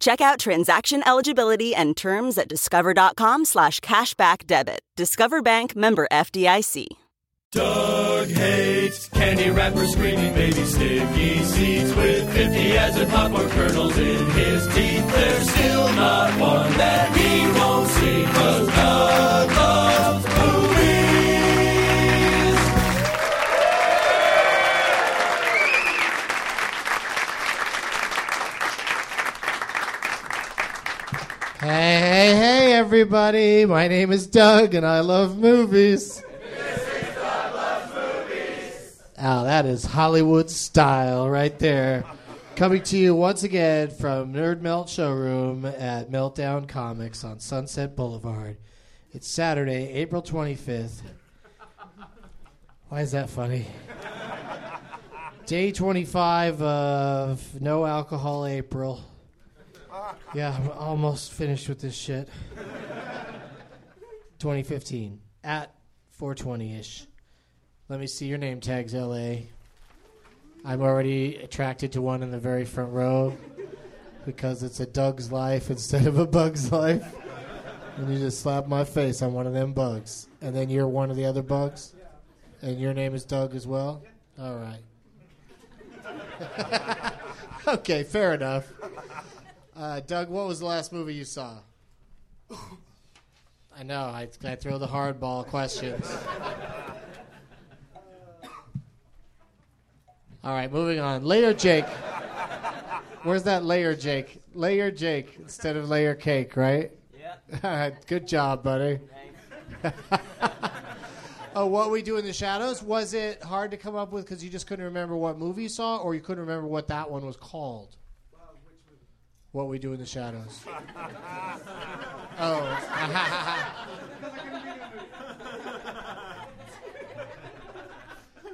Check out transaction eligibility and terms at discover.com slash cashback debit. Discover Bank member FDIC. Doug hates candy wrappers, screaming baby sticky seeds with 50 as a popcorn kernels in his teeth. There's still not one that he won't see, cause Doug everybody. My name is Doug, and I love movies. Oh, that is Hollywood style right there. Coming to you once again from Nerd Melt Showroom at Meltdown Comics on Sunset Boulevard. It's Saturday, April 25th. Why is that funny? Day 25 of No Alcohol April. Yeah, I'm almost finished with this shit. 2015 at 420 ish. Let me see your name tags, LA. I'm already attracted to one in the very front row because it's a Doug's life instead of a bug's life. And you just slap my face on one of them bugs. And then you're one of the other bugs? And your name is Doug as well? All right. okay, fair enough. Uh, Doug, what was the last movie you saw? I know, I, I throw the hardball questions. All right, moving on. Layer Jake. Where's that layer Jake? Layer Jake instead of layer cake, right? Yeah. All right, good job, buddy. oh, what we do in the shadows? Was it hard to come up with because you just couldn't remember what movie you saw, or you couldn't remember what that one was called? What we do in the shadows. oh.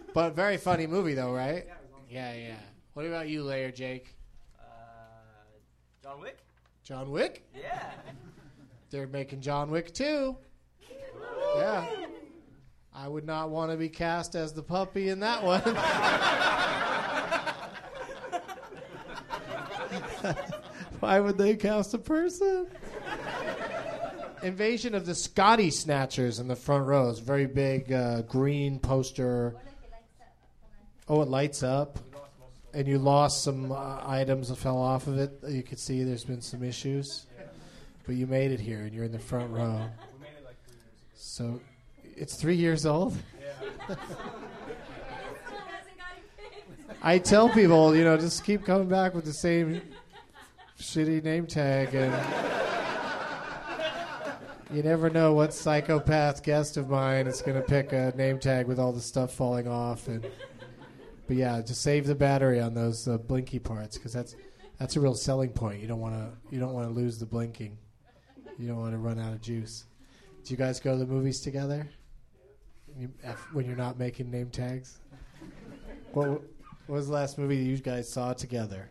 but very funny movie though, right? Yeah, yeah. What about you, Layer Jake? Uh, John Wick? John Wick? Yeah. They're making John Wick too. Yeah. I would not want to be cast as the puppy in that one. Why would they cast a person? Invasion of the Scotty Snatchers in the front rows. Very big uh, green poster. Oh, it lights up. And you lost some uh, items that fell off of it. You could see there's been some issues. But you made it here, and you're in the front row. So it's three years old? I tell people, you know, just keep coming back with the same shitty name tag, and you never know what psychopath guest of mine is going to pick a name tag with all the stuff falling off. And but yeah, just save the battery on those uh, blinky parts because that's that's a real selling point. You don't want to you don't want to lose the blinking. You don't want to run out of juice. Do you guys go to the movies together? You, when you're not making name tags. What, what was the last movie you guys saw together?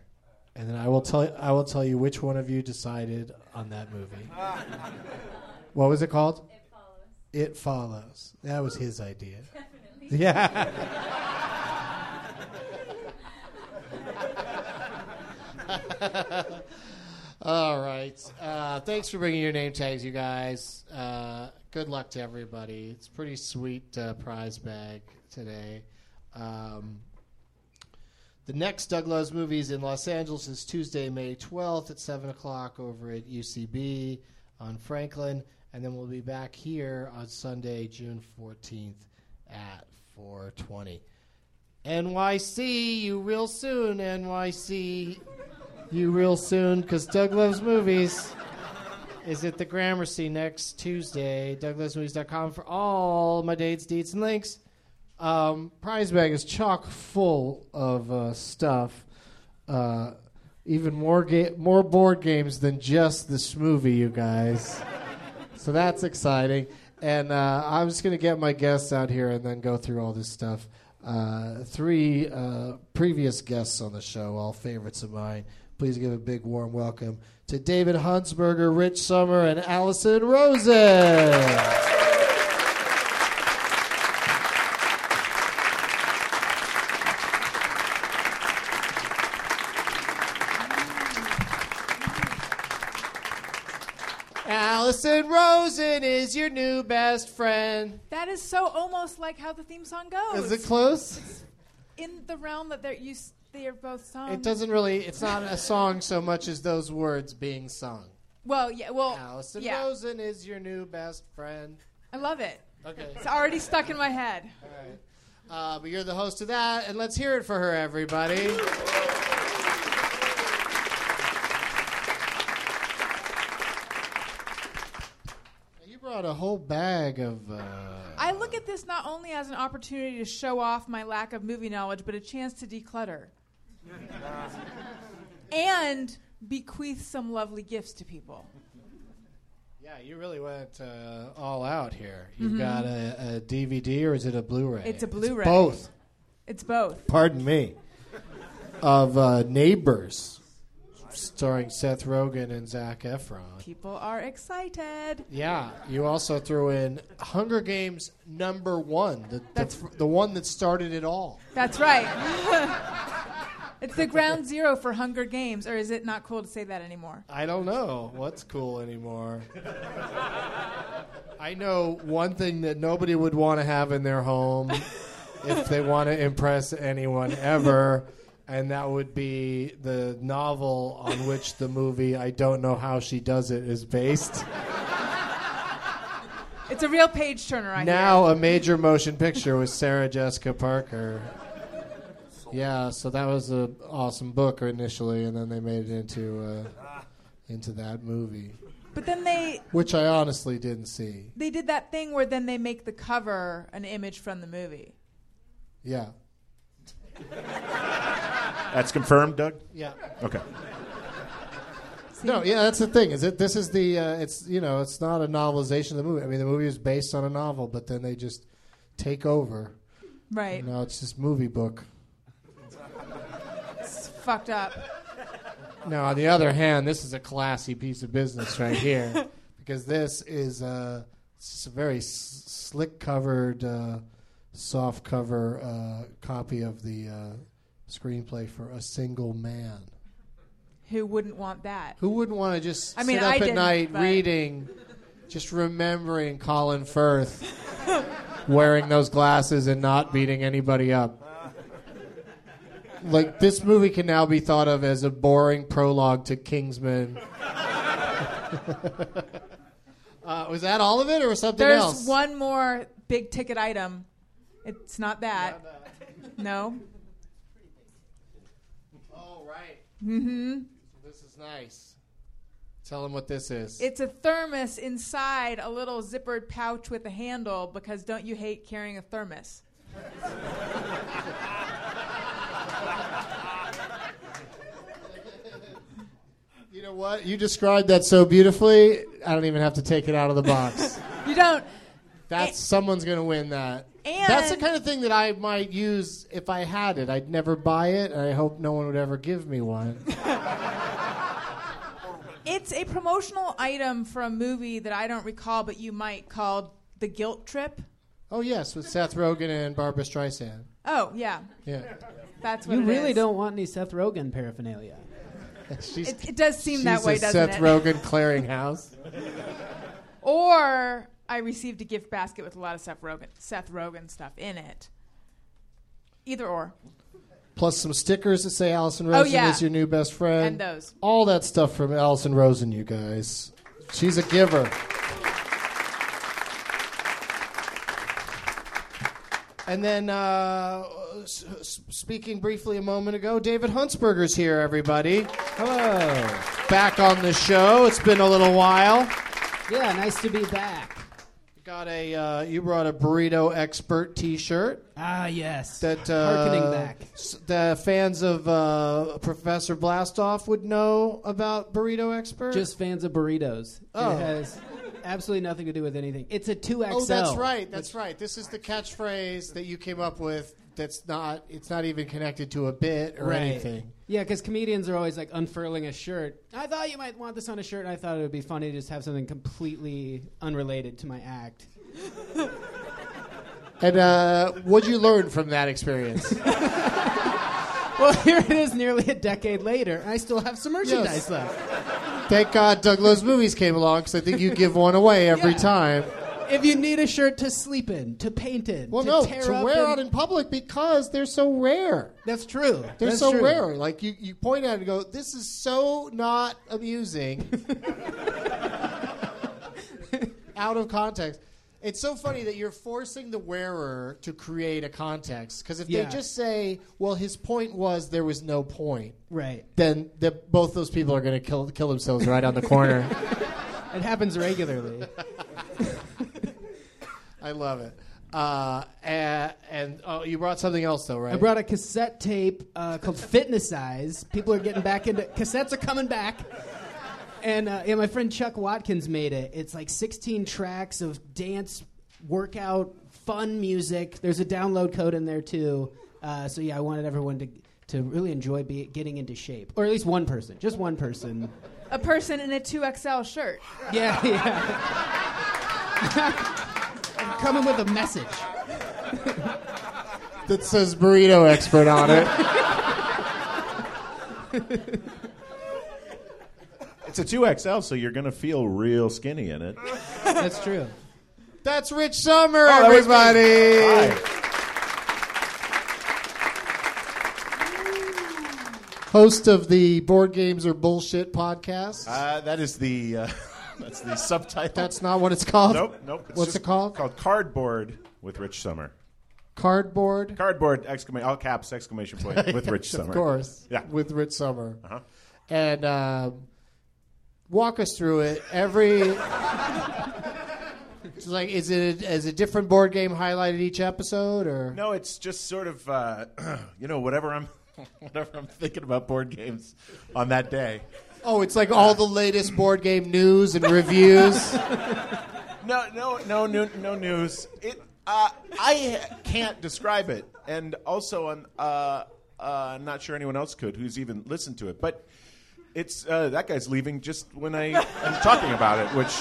And then I will tell I will tell you which one of you decided on that movie. what was it called? It follows. It follows. That was his idea. Yeah. All right. Uh, thanks for bringing your name tags, you guys. Uh, good luck to everybody. It's a pretty sweet uh, prize bag today. Um, the next Doug Loves Movies in Los Angeles is Tuesday, May 12th at 7 o'clock over at UCB on Franklin. And then we'll be back here on Sunday, June 14th at 420. NYC, you real soon, NYC, you real soon, because Doug Loves Movies is at the Gramercy next Tuesday. DougLovesMovies.com for all my dates, deets, and links. Um, prize bag is chock full of uh, stuff. Uh, even more ga- more board games than just this movie, you guys. so that's exciting. And uh, I'm just going to get my guests out here and then go through all this stuff. Uh, three uh, previous guests on the show, all favorites of mine. Please give a big warm welcome to David Huntsberger, Rich Sommer, and Alison Rosen. Rosen is your new best friend. That is so almost like how the theme song goes. Is it close? It's in the realm that they're used? They are both sung. It doesn't really. It's not a song so much as those words being sung. Well, yeah. Well, Alison yeah. Rosen is your new best friend. I love it. Okay. It's already stuck in my head. All right. Uh, but you're the host of that, and let's hear it for her, everybody. You brought a whole bag of. Uh, I look at this not only as an opportunity to show off my lack of movie knowledge, but a chance to declutter and bequeath some lovely gifts to people. yeah, you really went uh, all out here. You've got a, a DVD, or is it a Blu-ray? It's a Blu-ray. both. It's both. Pardon me. Of uh, Neighbors, starring Seth Rogen and Zac Efron. People are excited. Yeah, you also threw in Hunger Games number one, the, That's- the, the one that started it all. That's right. it's the ground zero for Hunger Games, or is it not cool to say that anymore? I don't know what's cool anymore. I know one thing that nobody would want to have in their home if they want to impress anyone ever, and that would be the novel on which the movie I Don't Know How She Does It is based. It's a real page turner, I now a major motion picture with Sarah Jessica Parker. Yeah, so that was an awesome book initially, and then they made it into uh, into that movie. But then they which I honestly didn't see. they did that thing where then they make the cover an image from the movie. Yeah, That's confirmed, Doug? yeah. Okay. No, yeah, that's the thing. Is it? This is the. Uh, it's you know, it's not a novelization of the movie. I mean, the movie is based on a novel, but then they just take over. Right. Now it's just movie book. It's fucked up. Now, on the other hand, this is a classy piece of business right here because this is uh, it's a very s- slick covered uh, soft cover uh, copy of the uh, screenplay for A Single Man. Who wouldn't want that? Who wouldn't want to just I mean, sit up I at night reading, just remembering Colin Firth wearing those glasses and not beating anybody up? Like this movie can now be thought of as a boring prologue to Kingsman. uh, was that all of it, or was something There's else? one more big ticket item. It's not that. No. Oh right. Mm-hmm. This is nice. Tell them what this is. It's a thermos inside a little zippered pouch with a handle because don't you hate carrying a thermos? you know what? You described that so beautifully. I don't even have to take it out of the box. You don't. That's someone's gonna win that. And- That's the kind of thing that I might use if I had it. I'd never buy it, and I hope no one would ever give me one. It's a promotional item for a movie that I don't recall, but you might called The Guilt Trip. oh yes, with Seth Rogen and Barbra Streisand. Oh, yeah. Yeah, That's what You it really is. don't want any Seth Rogen paraphernalia. she's, It, it does seem that way, doesn't Seth it? Seth Rogen clearinghouse. Or I received a gift basket with a lot of Seth Rogen, Seth Rogen stuff in it. Either or. Plus some stickers that say Alison Rosen Oh, yeah. is your new best friend. And those. All that stuff from Alison Rosen, you guys. She's a giver. And then, uh, s- s- speaking briefly a moment ago, David Huntsberger's here, everybody. Hello. Back on the show. It's been a little while. Yeah, nice to be back. Got a, uh, you brought a burrito expert T-shirt Ah, yes. that uh, Harkening back. s- the fans of uh, Professor Blastoff would know about burrito expert. Just fans of burritos. Oh. It has absolutely nothing to do with anything. It's a 2XL. Oh, that's right. That's right. This is the catchphrase that you came up with. That's not. It's not even connected to a bit or Right. anything. Yeah, because comedians are always like unfurling a shirt. I thought you might want this on a shirt, and I thought it would be funny to just have something completely unrelated to my act. And uh, what'd you learn from that experience? Well, here it is nearly a decade later, and I still have some merchandise Yes. left. Thank God Doug Loves Movies came along because I think you give one away every Yeah. time. If you need a shirt to sleep in, to paint in, Well, to no, to wear out in public because they're so rare. That's true. They're That's so true. rare. Like you, you point at it and go, "This is so not amusing." Out of context. It's so funny that you're forcing the wearer to create a context. Because if Yeah. they just say, "Well, his point was there was no point," Right. then the, both those people are going to kill kill themselves right on the corner. It happens regularly. I love it. Uh, and, and oh, you brought something else though, right? I brought a cassette tape uh, called Fitness Size. People are getting back into cassettes are coming back. And uh, yeah, my friend Chuck Watkins made it. It's like 16 tracks of dance, workout, fun music. There's a download code in there too. Uh, so yeah, I wanted everyone to to really enjoy be, getting into shape, or at least one person, just one person. A person in a 2XL shirt. Yeah, yeah. I'm coming with a message. that says burrito expert on it. It's a 2XL, so you're going to feel real skinny in it. That's true. That's Rich Sommer, that was me. everybody. Host of the Board Games or Bullshit podcast. Uh, that is the uh, that's the subtitle. That's not what it's called. nope, nope. It's What's just it called? Called Cardboard with Rich Sommer. Cardboard. Cardboard exclamation all caps exclamation point with Rich Sommer. Of course. Yeah. With Rich Sommer. Uh-huh. And um, walk us through it. Every. it's like, is it a, is a different board game highlighted each episode, or No, it's just sort of uh, you know whatever I'm whatever I'm thinking about board games on that day. Oh, it's like all the latest board game news and reviews. No, no, no, no, no news. It. Uh, I can't describe it, and also I'm uh, uh, not sure anyone else could who's even listened to it. But it's uh, that guy's leaving just when I am talking about it, which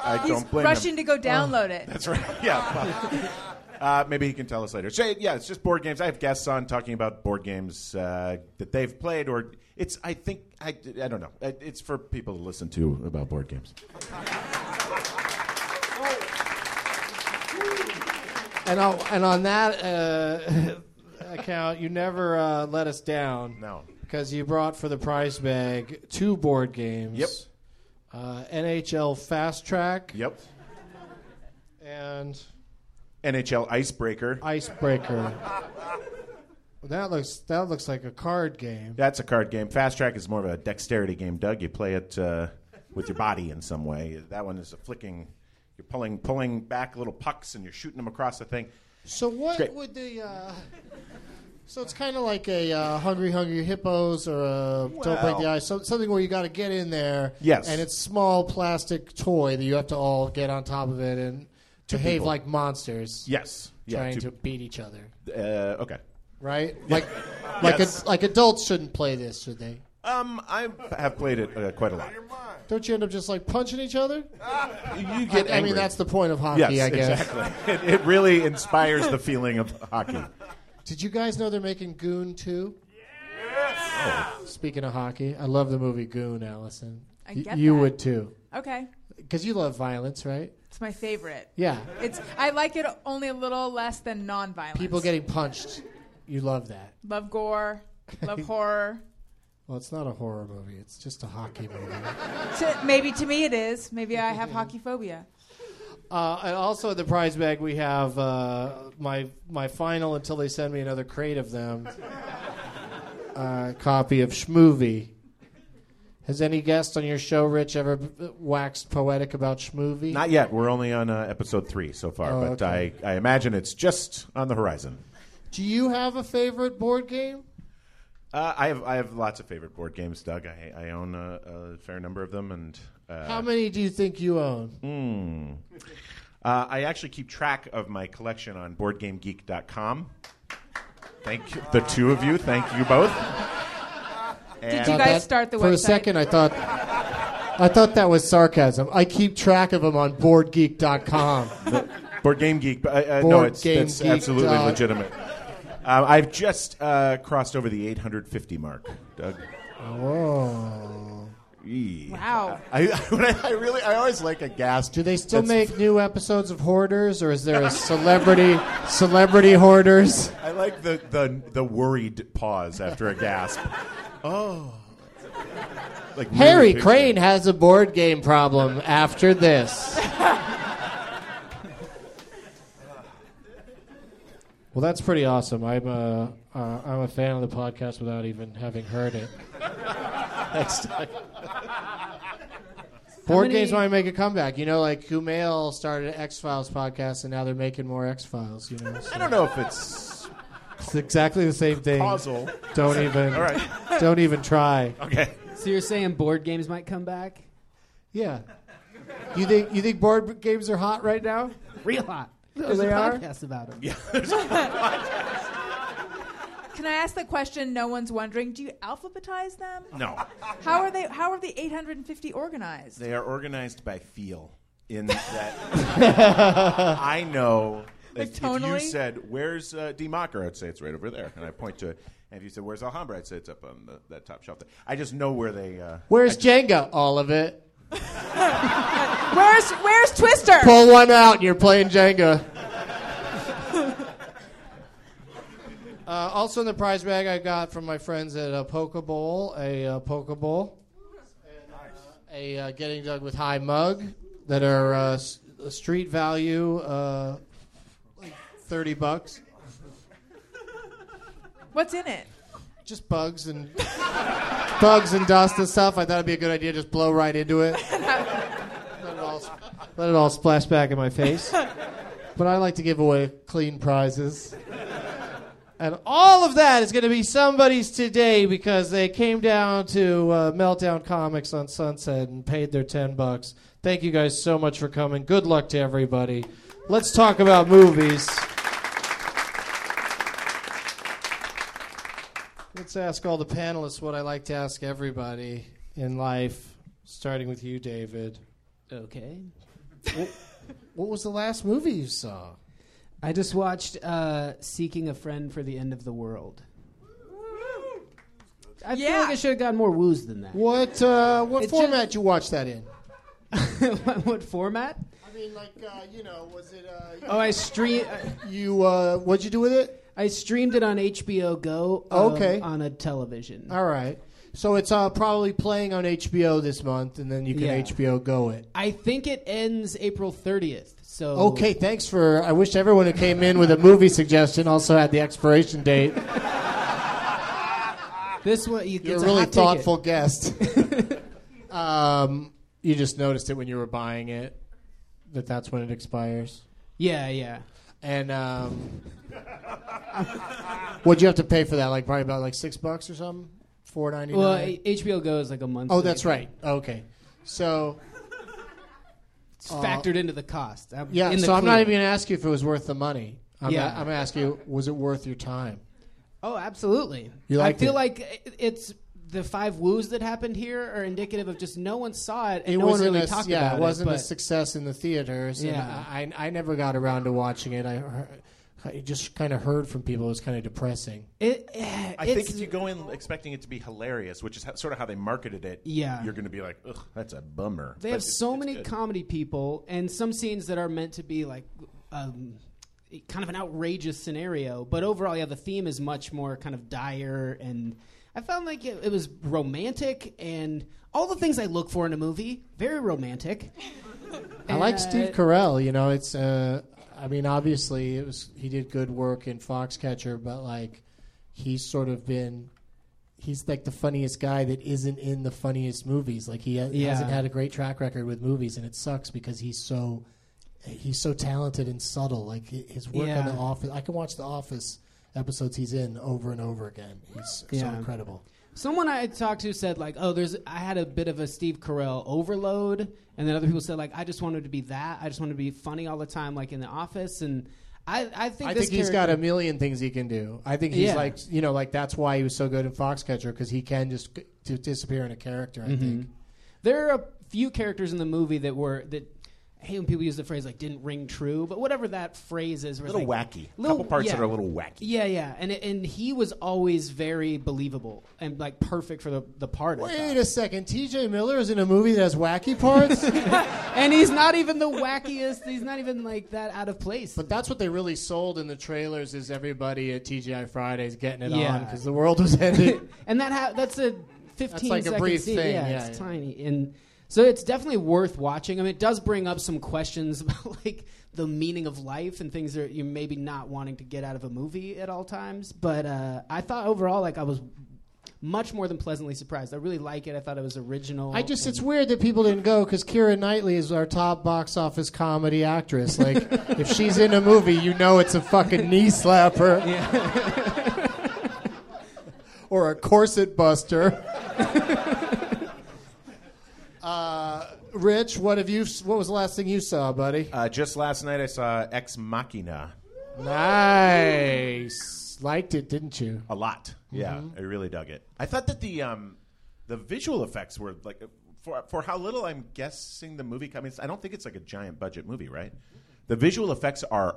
I He's don't blame rushing him. to go download it. That's right. Yeah. Uh, maybe he can tell us later. So, yeah, it's just board games. I have guests on talking about board games uh, that they've played, or it's. I think I, I don't know. It's for people to listen to about board games. And on, and on that uh, account, you never uh, let us down. No. Because you brought for the prize bag two board games. Yep. Uh, NHL Fast Track Yep. and NHL Icebreaker. Icebreaker. that looks that looks like a card game. That's a card game. Fast Track is more of a dexterity game, Doug. You play it uh, with your body in some way. That one is a flicking. You're pulling pulling back little pucks and you're shooting them across the thing. So what would the? Uh, so it's kind of like a uh, Hungry Hungry Hippos or a Don't Break the Ice, so, something where you got to get in there. Yes. And it's small plastic toy that you have to all get on top of it and behave people. like monsters. Yes. Yeah. Trying two- to beat each other, uh, okay. right? Like, like, Yes. a, like adults shouldn't play this, should they? Um, I have played it uh, quite a lot. Don't you end up just like punching each other? You get I angry. mean, that's the point of hockey, yes, I guess. exactly. It, it really inspires the feeling of hockey. Did you guys know they're making Goon 2? Speaking of hockey, I love the movie Goon, Alison. I Y- get you that. would too. Okay, Because you love violence, right? It's my favorite. Yeah. It's I like it only a little less than non-violence. People getting punched. You love that. love gore, love horror. Well, it's not a horror movie. It's just a hockey movie. To, maybe to me it is. Maybe I have hockey phobia. Uh, and also in the prize bag, we have uh, my my final until they send me another crate of them. Uh, copy of Schmovie. Has any guest on your show, Rich, ever waxed poetic about Schmovie? Not yet. We're only on uh, episode three so far, Oh, but okay. I, I imagine it's just on the horizon. Do you have a favorite board game? Uh, I have I have lots of favorite board games, Doug. I, I own a, a fair number of them, and uh, How many do you think you own? uh, I actually keep track of my collection on BoardGameGeek.com. Thank you, the two of you. Thank you both. Did you guys that- start the For website? a second, I thought I thought that was sarcasm. I keep track of them on BoardGeek.com. Board Game Geek. but, Uh, uh, no, it's Game that's Geek absolutely dot- legitimate. Uh, I've just uh, crossed over the 850 mark, Doug. Whoa. Wow. I, I, I really, I always like a gas. Do they still That's- make new episodes of Hoarders, or is there a celebrity celebrity Hoarders? I like the, the the worried pause after a gasp. Oh. Like really Harry picture- Crane has a board game problem after this. well, that's pretty awesome. I'm a uh, I'm a fan of the podcast without even having heard it. Next time. Board many- games might make a comeback. You know, like Kumail started an X Files podcast, and now they're making more X Files. You know, so I don't know if it's it's exactly the same thing. causal. Don't even. All right. Don't even try. Okay. So you're saying board games might come back? Yeah. You think you think board games are hot right now? Real hot. There's they a are? podcast about them. Can I ask the question no one's wondering? Do you alphabetize them? No. How are they? How are the 850 organized? They are organized by feel. In that I know Like if, if you said, "Where's uh, D Mocker?" I'd say it's right over there, and I point to it. And if you said, "Where's Alhambra?" I'd say it's up on the, that top shelf. There. I just know where they. Uh, Where's Jenga? All of it. Where's Where's Twister? Pull one out, and you're playing Jenga. Uh, also in the prize bag, I got from my friends at uh, Poke Bowl a uh, Poke Bowl, a uh, Getting Doug with High mug that are uh, s- street value, uh, like thirty bucks. What's in it? Just bugs and bugs and dust and stuff. I thought it'd be a good idea to just blow right into it. let, it all, let it all splash back in my face. But I like to give away clean prizes. And all of that is going to be somebody's today because they came down to uh, Meltdown Comics on Sunset and paid their 10 bucks. Thank you guys so much for coming. Good luck to everybody. Let's talk about movies. Let's ask all the panelists what I like to ask everybody in life, starting with you, David. Okay. What was the last movie you saw? I just watched uh, Seeking a Friend for the End of the World. I feel Yeah. like I should have gotten more woos than that. What uh, what It format you watch that in? what, what format? I mean, like uh, you know, was it? Uh, Oh, I stream. you uh, what'd you do with it? I streamed it on HBO Go. um, Okay. On a television. All right. So it's uh, probably playing on HBO this month, and then you can Yeah. HBO Go it. I think it ends April 30th. So Okay, thanks for. I wish everyone who came in with a movie suggestion also had the expiration date. This one you, You're a really hot ticket. thoughtful guest. um, you just noticed it when you were buying it that that's when it expires. Yeah, yeah. And um, what'd you have to pay for that? Like probably about like six bucks or something. Four ninety nine. Well, HBO Go is like a month. oh, that's right. Okay, so Uh, factored into the cost. I'm yeah. So I'm not even gonna ask you if it was worth the money. I'm Yeah. gonna, I'm ask you, was it worth your time? Oh, absolutely. You I feel it? like it's the five woos that happened here are indicative of just no one saw it and it no one wasn't really a, talked yeah, about it Yeah, it wasn't a success in the theaters. and Yeah. I, I never got around to watching it. I, heard, I just kind of heard from people it was kind of depressing. It, I it's, think if you go in expecting it to be hilarious, which is ho- sort of how they marketed it, Yeah. you're going to be like, ugh, that's a bummer. They But have so it's many good. comedy people and some scenes that are meant to be like um, kind of an outrageous scenario, but overall, yeah, the theme is much more kind of dire. And I found like it, it was romantic and all the things I look for in a movie, very romantic. I like Steve Carell. You know, it's. Uh, I mean, obviously, it was he did good work in Foxcatcher, but like, he's sort of been. He's like the funniest guy that isn't in the funniest movies. Like he ha- Yeah. hasn't had a great track record with movies, and it sucks because he's so he's so talented and subtle. Like his work on The Office, I can watch The Office episodes he's in over and over again. He's so Yeah. incredible. Someone I talked to said like, "Oh, there's I had a bit of a Steve Carell overload," and then other people said like, "I just wanted to be that. I just wanted to be funny all the time, like in the office." And I, I think I this think he's got a million things he can do. I think he's Yeah. like you know like that's why he was so good in Foxcatcher because he can just g- to disappear in a character. I Mm-hmm. think. There are a few characters in the movie that were that. I hate when people use the phrase like "didn't ring true," but whatever that phrase is, A little like, wacky. A little- couple parts yeah. that are a little wacky. Yeah, yeah, and and he was always very believable and like perfect for the the part. Wait a second, T.J. Miller is in a movie that has wacky parts, and he's not even the wackiest. He's not even like that out of place. but that's what they really sold in the trailers. Is everybody at TGI Fridays getting it Yeah. on because the world was ending? and that ha- that's a 15 like a brief scene. thing, Yeah, yeah, it's yeah. tiny and so it's definitely worth watching. I mean, it does bring up some questions about like the meaning of life and things that you're maybe not wanting to get out of a movie at all times. But uh, I thought overall, like I was much more than pleasantly surprised. I really like it. I thought it was original. I just, it's weird that people didn't go because Keira Knightley is our top box office comedy actress. Like, if she's in a movie, you know it's a fucking knee slapper. or a corset buster. Uh, Rich, what have you? What was the last thing you saw, buddy? Uh, just last night, I saw Ex Machina Nice. Liked it, didn't you? a lot. Yeah, Mm-hmm. I really dug it. I thought that the um, the visual effects were like for for how little I'm guessing the movie. I mean, I don't think it's like a giant budget movie, right? The visual effects are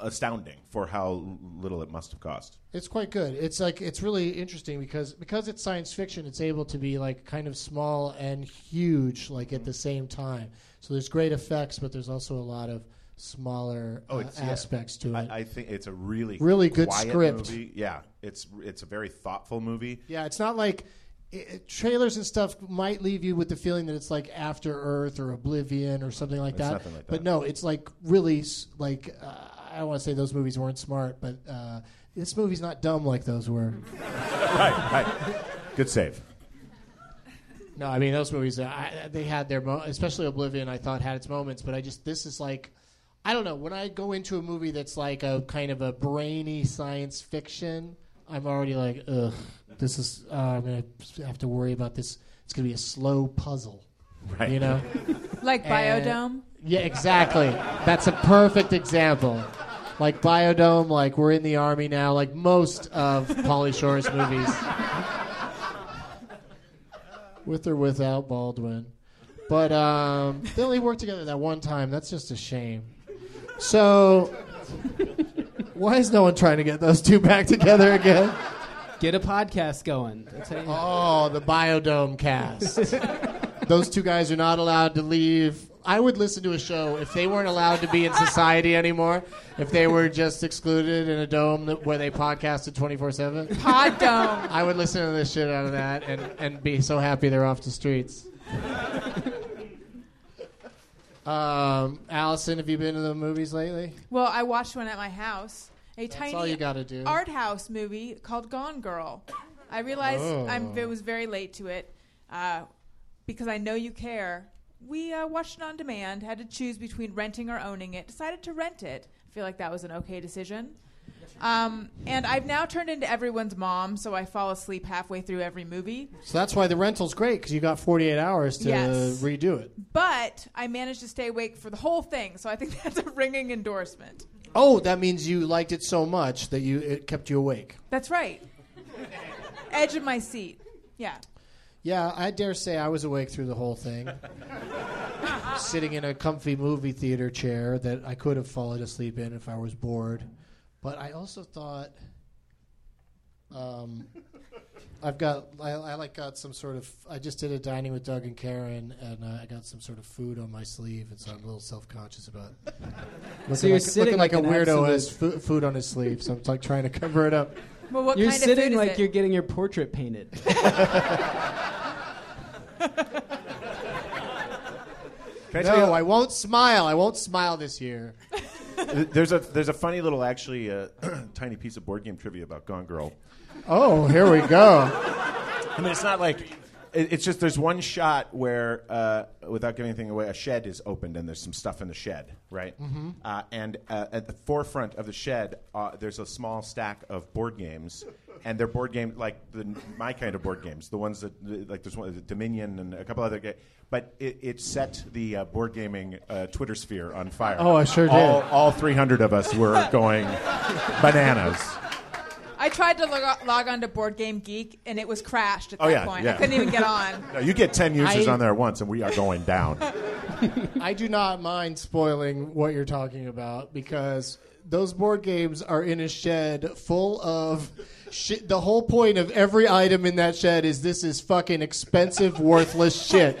astounding for how little it must have cost. It's quite good. It's like it's really interesting because because it's science fiction, it's able to be like kind of small and huge like at the same time. So there's great effects, but there's also a lot of smaller Oh, uh, it's- yeah. aspects to it. I, I think it's a really Really good script. Movie. Yeah, it's it's a very thoughtful movie. yeah, it's not like i i- trailers and stuff might leave you with the feeling that it's like After Earth or Oblivion or something like It's that. like But that. no, it's like really like uh, I don't want to say those movies weren't smart, but uh, this movie's not dumb like those were. right, right. Good save. No, I mean those movies. uh, I, they had their, mo- especially Oblivion. I thought had its moments, but I just this is like, I don't know. When I go into a movie that's like a kind of a brainy science fiction, I'm already like, ugh, this is. Uh, I'm gonna have to worry about this. It's gonna be a slow puzzle, Right. you know? Like And- Biodome. yeah, exactly. That's a perfect example. Like Biodome, like we're in the army now. Like most of Pauly Shore's movies, with or without Baldwin. But um, they only worked together that one time. That's just a shame. So, Why is no one trying to get those two back together again? Get a podcast going. That's how you- Oh, the Biodome cast. Those two guys are not allowed to leave. I would listen to a show if they weren't allowed to be in society anymore. If they were just excluded in a dome that, where they podcasted twenty four seven. Pod dome. I would listen to the shit out of that and, and be so happy they're off the streets. um, Alison, have you been to the movies lately? Well, I watched one at my house. A That's tiny all you got to do. art house movie called Gone Girl. I realized I'm, Oh. I was very late to it uh, because I know you care. We uh, watched it on demand, had to choose between renting or owning it. Decided to rent it. I feel like that was an okay decision. Um, and I've now turned into everyone's mom, so I fall asleep halfway through every movie. So that's why the rental's great because you got 48 hours to Yes. redo it. But I managed to stay awake for the whole thing, so I think that's a ringing endorsement. Oh, that means you liked it so much that you it kept you awake. That's right. Edge of my seat. Yeah. Yeah, I dare say I was awake through the whole thing. Sitting in a comfy movie theater chair that I could have fallen asleep in if I was bored. But I also thought um, I've got I, I like got some sort of I just did a dining with Doug and Karen and uh, I got some sort of food on my sleeve and so I'm a little self conscious about looking, you're like, sitting looking like, like a weirdo absolute- has food on his sleeve so I'm like trying to cover it up. Well, what You're kind of sitting food is like it? you're getting your portrait painted. Can I tell you, No, I won't smile. I won't smile this year. there's a there's a funny little actually uh, tiny piece of board game trivia about Gone Girl. Oh, here we go. I mean, it's not like it, it's just there's one shot where, uh, without giving anything away, a shed is opened and there's some stuff in the shed, right? Mm-hmm. Uh, and uh, at the forefront of the shed, uh, there's a small stack of board games, and they're board games like the, my kind of board games, the ones that the- like there's one the Dominion and a couple other. Ga- but it, it set the uh, board gaming uh, Twitter sphere on fire. Oh, I sure did. All, all 300 of us were going bananas. I tried to log, log on to Board Game Geek, and it was crashed at Oh, that yeah, point. yeah. I couldn't even get on. No, you get 10 users I- on there at once, and we are going down. I do not mind spoiling what you're talking about because those board games are in a shed full of shit. The whole point of every item in that shed is this is fucking expensive, worthless shit.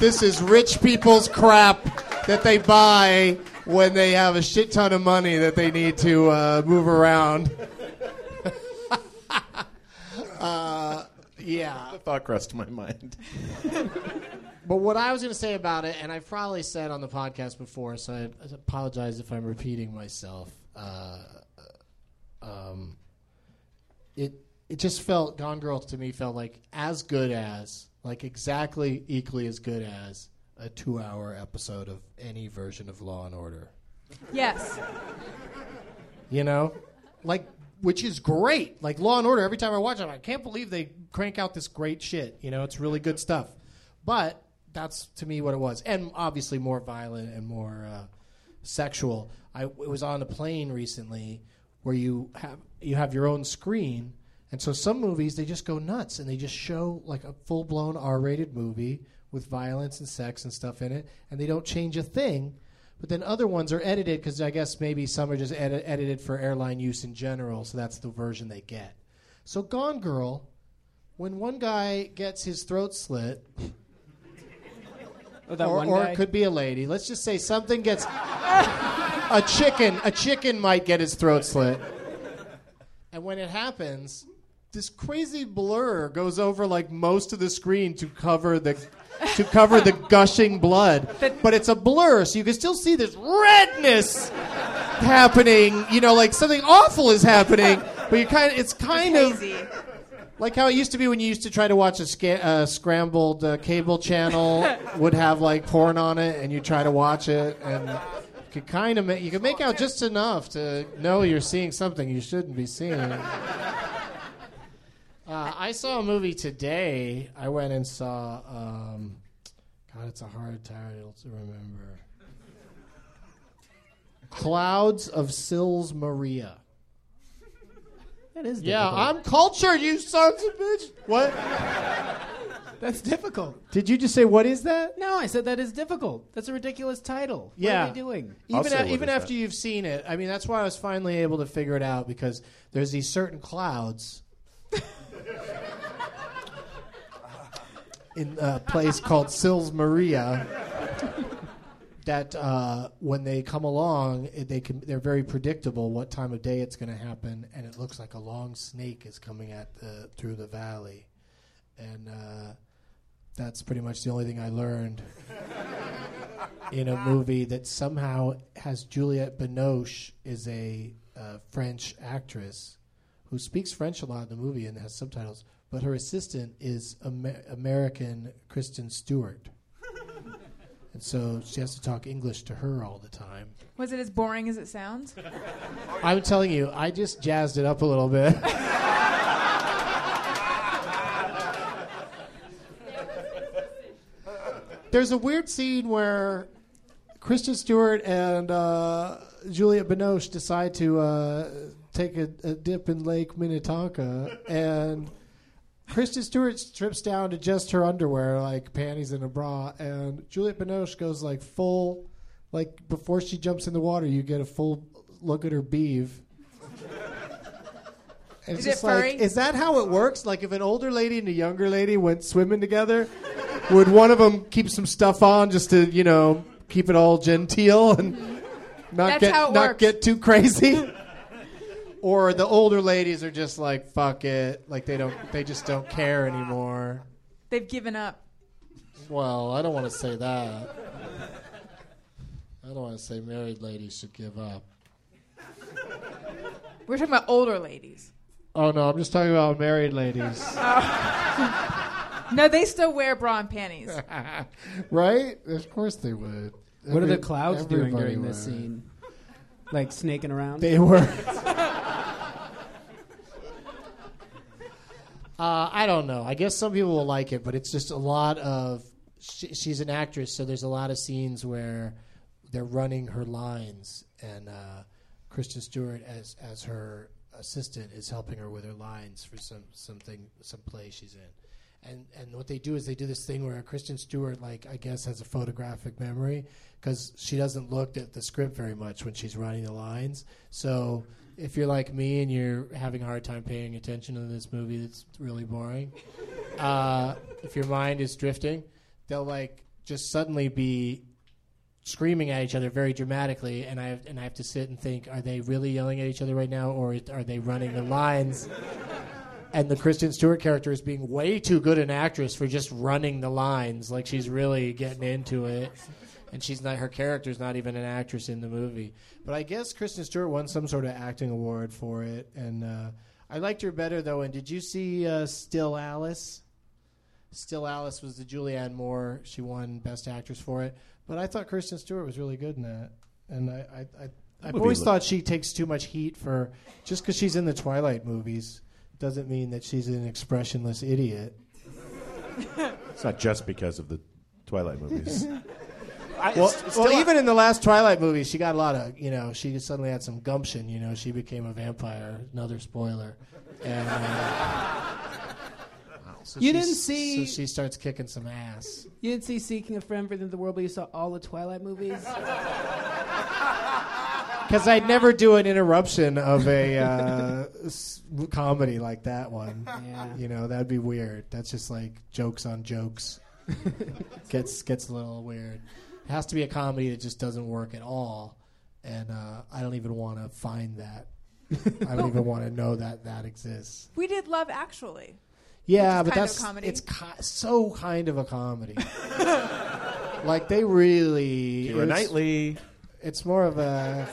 this is rich people's crap that they buy when they have a shit ton of money that they need to uh, move around. uh, yeah. thought crossed my mind. But what I was going to say about it, and I've probably said on the podcast before, so I, I apologize if I'm repeating myself. Uh, um, it it just felt Gone Girl to me felt like as good as, like exactly equally as good as a two-hour episode of any version of Law and Order. Yes. You know, like which is great. Like Law and Order. Every time I watch it, I can't believe they crank out this great shit. You know, it's really good stuff. But that's to me what it was, and obviously more violent and more uh, sexual. I it was on a plane recently where you have you have your own screen, and so some movies they just go nuts and they just show like a full blown R rated movie with violence and sex and stuff in it, and they don't change a thing. But then other ones are edited because I guess maybe some are just edit- edited for airline use in general, so that's the version they get. So Gone Girl, when one guy gets his throat slit, Oh, that or, or it could be a lady. Let's just say something gets a chicken. A chicken might get his throat slit, and when it happens, this crazy blur goes over like most of the screen to cover the to cover the gushing blood. But it's a blur, so you can still see this redness happening. You know, like something awful is happening, but you kind of it's kind of Hazy. like how it used to be when you used to try to watch a sca- uh, scrambled uh, cable channel would have like porn on it, and you try to watch it, and you could kind of ma- you could make out just enough to know you're seeing something you shouldn't be seeing. Uh, I saw a movie today. I went and saw. Um, God, it's a hard title to remember. Clouds of Sils Maria. That is Yeah, difficult. I'm cultured, you sons of bitch. What? That's difficult. Did you just say what is that? No, I said that is difficult. That's a ridiculous title. Yeah. What are they doing? I'll Even say a- what even is after that. you've seen it, I mean that's why I was finally able to figure it out because there's these certain clouds in a place called Sils Maria that uh, when they come along, they can they're very predictable what time of day it's going to happen, and it looks like a long snake is coming at the through the valley, and uh, that's pretty much the only thing I learned in a movie that somehow has Juliette Binoche is a uh, French actress who speaks French a lot in the movie and has subtitles, but her assistant is Amer- American Kristen Stewart. And so she has to talk English to her all the time. Was it as boring as it sounds? I'm telling you, I just jazzed it up a little bit. There's a weird scene where Kristen Stewart and uh, Juliette Binoche decide to uh, take a, a dip in Lake Minnetonka, and Kristen Stewart strips down to just her underwear, like panties and a bra, and Juliette Binoche goes like full, like before she jumps in the water, you get a full look at her beeve. And Is it just like, furry? is that how it works? Like, if an older lady and a younger lady went swimming together, would one of them keep some stuff on just to, you know, keep it all genteel and not That's get not works. get too crazy? Or the older ladies are just like, fuck it, like they don't, they just don't care anymore. They've given up. Well, I don't want to say that. I don't want to say married ladies should give up. We're talking about older ladies. Oh no, I'm just talking about married ladies. No, they still wear bra and panties. right? Of course they would. What are the clouds doing everybody during this would. scene? Like snaking around? They were. uh, I don't know. I guess some people will like it, but it's just a lot of. She, she's an actress, so there's a lot of scenes where they're running her lines, and uh, Kristen Stewart, as as her assistant, is helping her with her lines for some something some play she's in. And and what they do is they do this thing where Kristen Stewart, like I guess, has a photographic memory because she doesn't look at the script very much when she's writing the lines. So if you're like me and you're having a hard time paying attention to this movie that's really boring, uh, if your mind is drifting, they'll like just suddenly be screaming at each other very dramatically, and I have, and I have to sit and think: Are they really yelling at each other right now, or are they running the lines? And the Kristen Stewart character is being way too good an actress for just running the lines. Like she's really getting into it, and she's not. Her character's not even an actress in the movie. But I guess Kristen Stewart won some sort of acting award for it, and uh, I liked her better though. And did you see uh, Still Alice? Still Alice was the Julianne Moore. She won Best Actress for it. But I thought Kristen Stewart was really good in that, and I. I, I I've always thought she takes too much heat for just because she's in the Twilight movies doesn't mean that she's an expressionless idiot. It's not just because of the Twilight movies. I, Well, it's- it's well, even in the last Twilight movie, she got a lot of, you know, she suddenly had some gumption. You know, she became a vampire. Another spoiler. And, uh, so You didn't see- So she starts kicking some ass. You didn't see Seeking a Friend for the World, but you saw all the Twilight movies? Because I'd never do an interruption of a uh, s- comedy like that one. Yeah. You know, that'd be weird. That's just like jokes on jokes. gets gets a little weird. It has to be a comedy that just doesn't work at all, and uh, I don't even want to find that. I don't even want to know that that exists. We did Love Actually. Yeah, but is kind of that's comedy. it's ki- so kind of a comedy. like they really Keira it's- Knightley. It's more of a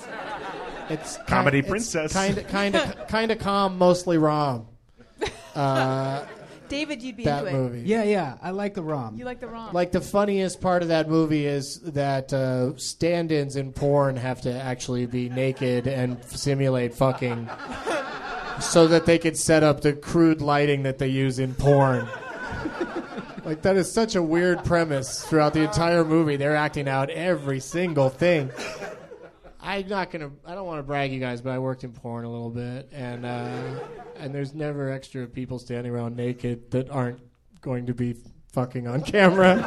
it's Comedy it's princess. kind of kind of kind of calm, mostly rom. Uh, David, you'd be that into movie. Yeah, yeah. I like the ROM. You like the wrong. Like the funniest part of that movie is that uh, stand-ins in porn have to actually be naked and simulate fucking, so that they could set up the crude lighting that they use in porn. like that is such a weird premise throughout the entire movie. They're acting out every single thing. I'm not gonna. I don't want to brag you guys, but I worked in porn a little bit, and uh, and there's never extra people standing around naked that aren't going to be fucking on camera.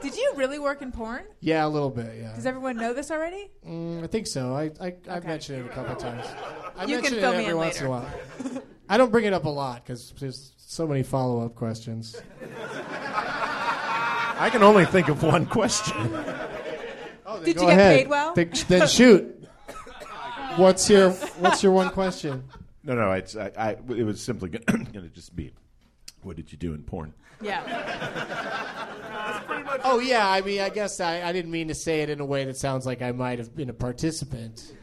Did you really work in porn? yeah, a little bit. Yeah, Does everyone know this already? Mm, I think so. I I I've mentioned it a couple times. I You can mention it me every once in a while. I don't bring it up a lot because there's so many follow up questions. I can only think of one question. Did you get ahead. paid well? Then, then shoot. What's your What's your one question? No, no, it's, I, I, it was simply going to just be, what did you do in porn? yeah. Oh yeah, I mean, I guess I, I didn't mean to say it in a way that sounds like I might have been a participant.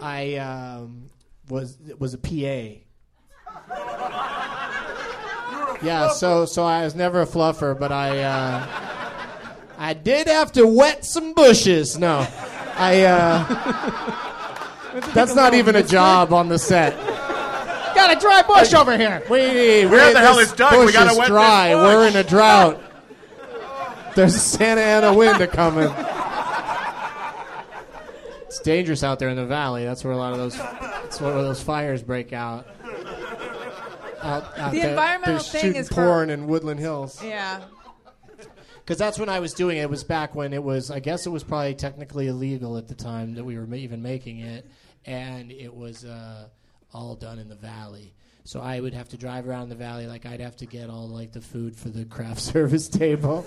I um, was was a PA. Yeah, so so I was never a fluffer, but I uh, I did have to wet some bushes. No, I uh, that's not even a job on the set. Got a dry bush over here. We, Where the hell is Doug? We Bush gotta is wet this dry. bush. We're in a drought. There's a Santa Ana wind a coming. It's dangerous out there in the valley. That's where a lot of those. That's where those fires break out. Out, out The there- environmental they're thing shooting is for- porn in Woodland Hills. Yeah. Because that's when I was doing it. It was back when it was. I guess it was probably technically illegal at the time that we were ma- even making it, and it was uh, all done in the valley. So I would have to drive around the valley. Like I'd have to get all like the food for the craft service table.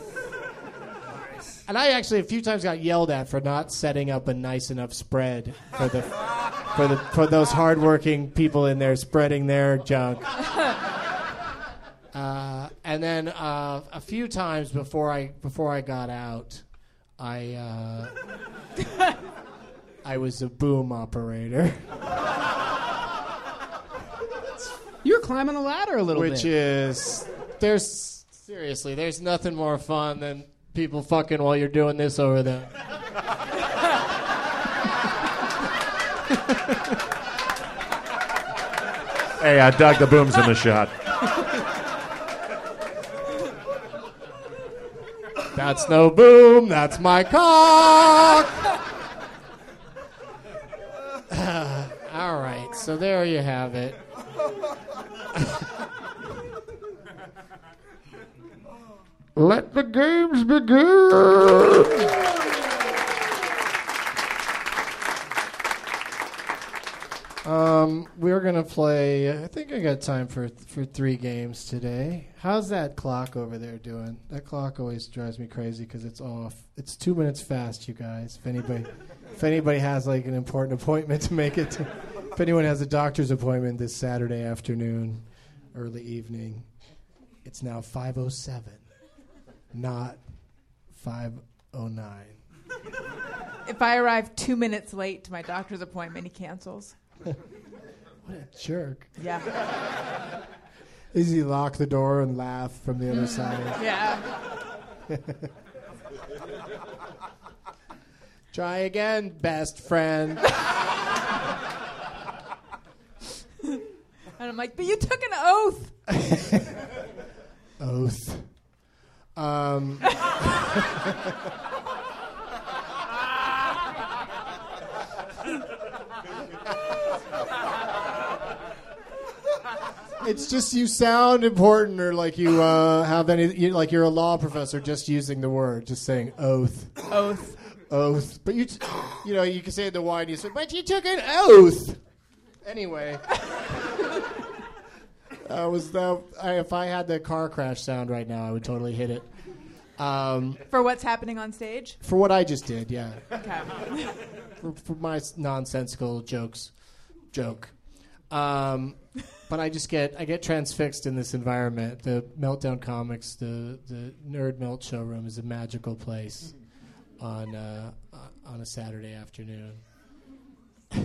And I actually a few times got yelled at for not setting up a nice enough spread for the for the for those hardworking people in there spreading their junk. Uh, and then uh, a few times before I before I got out, I uh, I was a boom operator, You're climbing a ladder a little which bit. Which is there's seriously there's nothing more fun than people fucking while you're doing this over there. Hey, I dug the boom's in the shot. That's no boom. That's my cock. All right, so there you have it. Let the games begin. Um, we're gonna play. I think I got time for for three games today. How's that clock over there doing? That clock always drives me crazy because it's off. It's two minutes fast, you guys. If anybody, if anybody has like an important appointment to make it, to, if anyone has a doctor's appointment this Saturday afternoon, early evening, it's now five oh seven, not five oh nine. If I arrive two minutes late to my doctor's appointment, he cancels. What a jerk! Yeah. Does he lock the door and laugh from the other side? Yeah. Try again, best friend. And I'm like, but you took an oath. Oath. Um, it's just you sound important, or like you uh, have any, you, like you're a law professor, just using the word, just saying oath, Oath. oath. But you, t- you know, you can say it the wine. You say, but you took an oath. Anyway. That was the. I, if I had the car crash sound right now, I would totally hit it. Um, For what's happening on stage? for what I just did, yeah. Okay. For, for my nonsensical jokes, joke. Um, but I just get I get transfixed in this environment. The Meltdown Comics, the the Nerd Melt showroom is a magical place on uh, on a Saturday afternoon.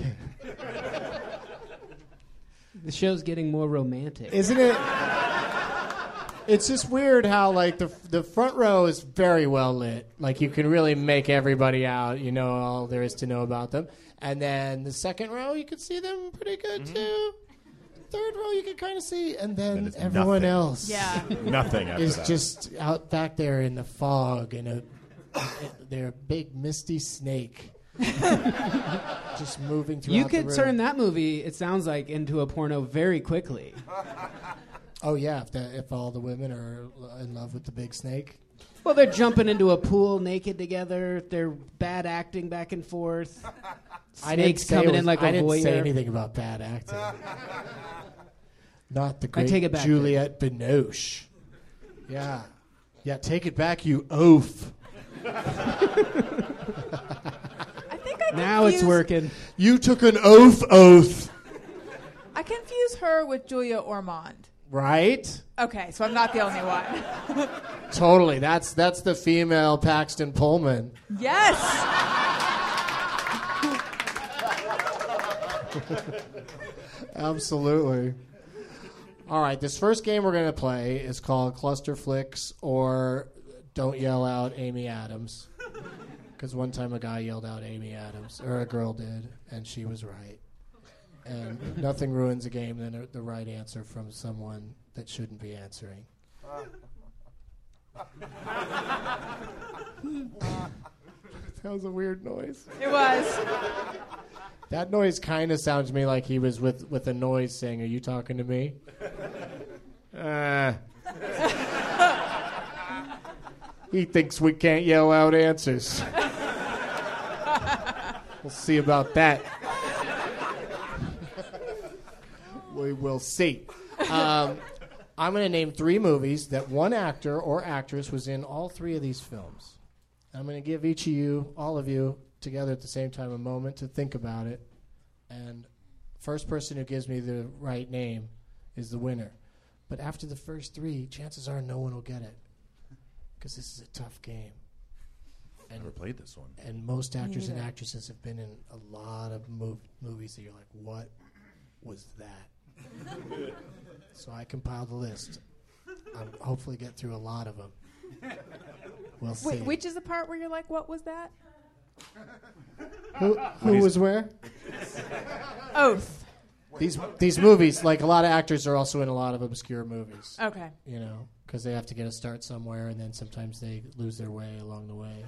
The show's getting more romantic. Isn't it? It's just weird how like the the front row is very well lit. Like you can really make everybody out. You know all there is to know about them. And then the second row, you can see them pretty good mm-hmm. too. Third row, you can kind of see, and then And it's everyone nothing. else Yeah. Nothing after is that. just out back there in the fog and a they're a big misty snake. just moving throughout You could turn that movie, it sounds like, into a porno very quickly. Oh yeah, if the, if all the women are in love with the big snake. Well, they're jumping into a pool naked together. They're bad acting back and forth. I didn't Snakes say coming was- in like a I didn't say anything about bad acting. Not the great take it back, Juliette Binoche. Yeah, yeah. Take it back, you oaf. I think I Now it's confused- working. You took an oath, oath. I confuse her with Julia Ormond. Right? Okay, so I'm not the only one. Totally. That's that's the female Paxton Pullman. yes. Absolutely. All right, this first game we're going to play is called Cluster Flicks or Don't Yell Out Amy Adams. Because one time a guy yelled out Amy Adams, or a girl did, and she was right. And nothing ruins a game than a, the right answer from someone that shouldn't be answering. that was a weird noise. It was. That noise kind of sounds to me like he was with, with a noise saying, Are you talking to me? Uh, he thinks we can't yell out answers. we'll see about that. we will see. Um, I'm going to name three movies that one actor or actress was in all three of these films. I'm going to give each of you, all of you, together at the same time, a moment to think about it. And first person who gives me the right name is the winner. But after the first three, chances are no one will get it because this is a tough game. And Never played this one. and most actors and actresses have been in a lot of mov- movies that you're like, what was that? so I compiled a list. I'll hopefully get through a lot of them. We'll see. Wait, which is the part where you're like, what was that? who who was where? Oath. These these movies, like a lot of actors, are also in a lot of obscure movies. Okay. You know, because they have to get a start somewhere, and then sometimes they lose their way along the way.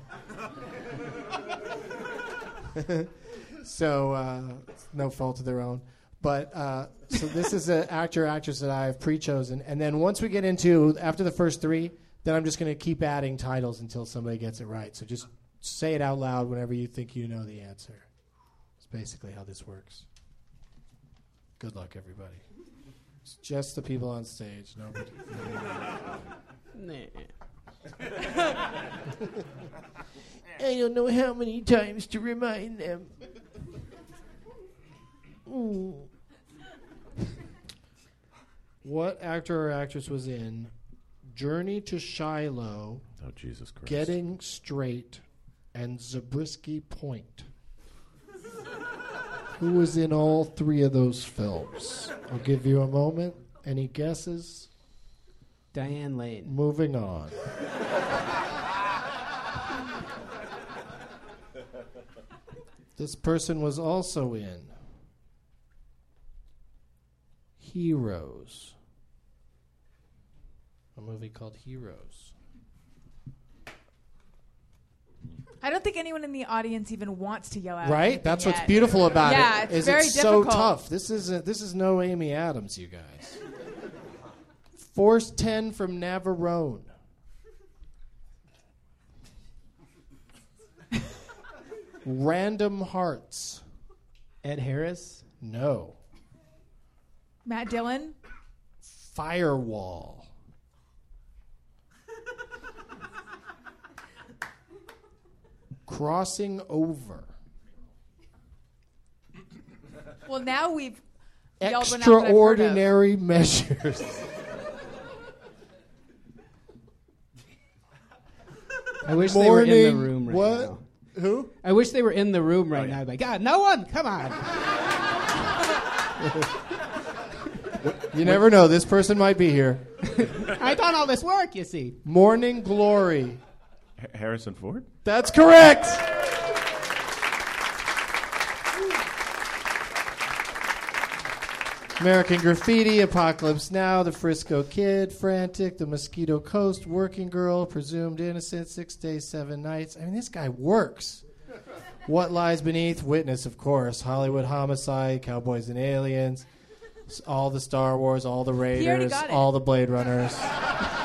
so uh, no fault of their own. But uh, so this is an actor actress that I have pre-chosen, and then once we get into after the first three, then I'm just going to keep adding titles until somebody gets it right. So just say it out loud whenever you think you know the answer. It's basically how this works. Good luck, everybody. It's just the people on stage. Nobody. I don't know how many times to remind them. Ooh. What actor or actress was in Journey to Shiloh, Oh Jesus Christ! Getting Straight, and Zabriskie Point? Who was in all three of those films? I'll give you a moment. Any guesses? Diane Lane. Moving on. this person was also in Heroes, a movie called Heroes. I don't think anyone in the audience even wants to yell out. Right? anything That's what's beautiful about Yeah, it. it's is very it's so tough. This is a, this is no Amy Adams, you guys. Force ten from Navarone. Random Hearts. Ed Harris. No. Matt Dillon. Firewall. Crossing over. Well, now we've yelled one out that I've heard of. Extraordinary measures. I wish they were in the room right what? now. Who? I wish they were in the room right oh, now. Like, God, no one, come on. You never know. This person might be here. I done all this work, you see. Morning Glory. H- Harrison Ford. That's correct. American Graffiti, Apocalypse Now, The Frisco Kid, Frantic, The Mosquito Coast, Working Girl, Presumed Innocent, Six Days, Seven Nights. I mean, this guy works. What Lies Beneath, Witness, of course, Hollywood Homicide, Cowboys and Aliens, All the Star Wars, all the Raiders, all the Blade Runners.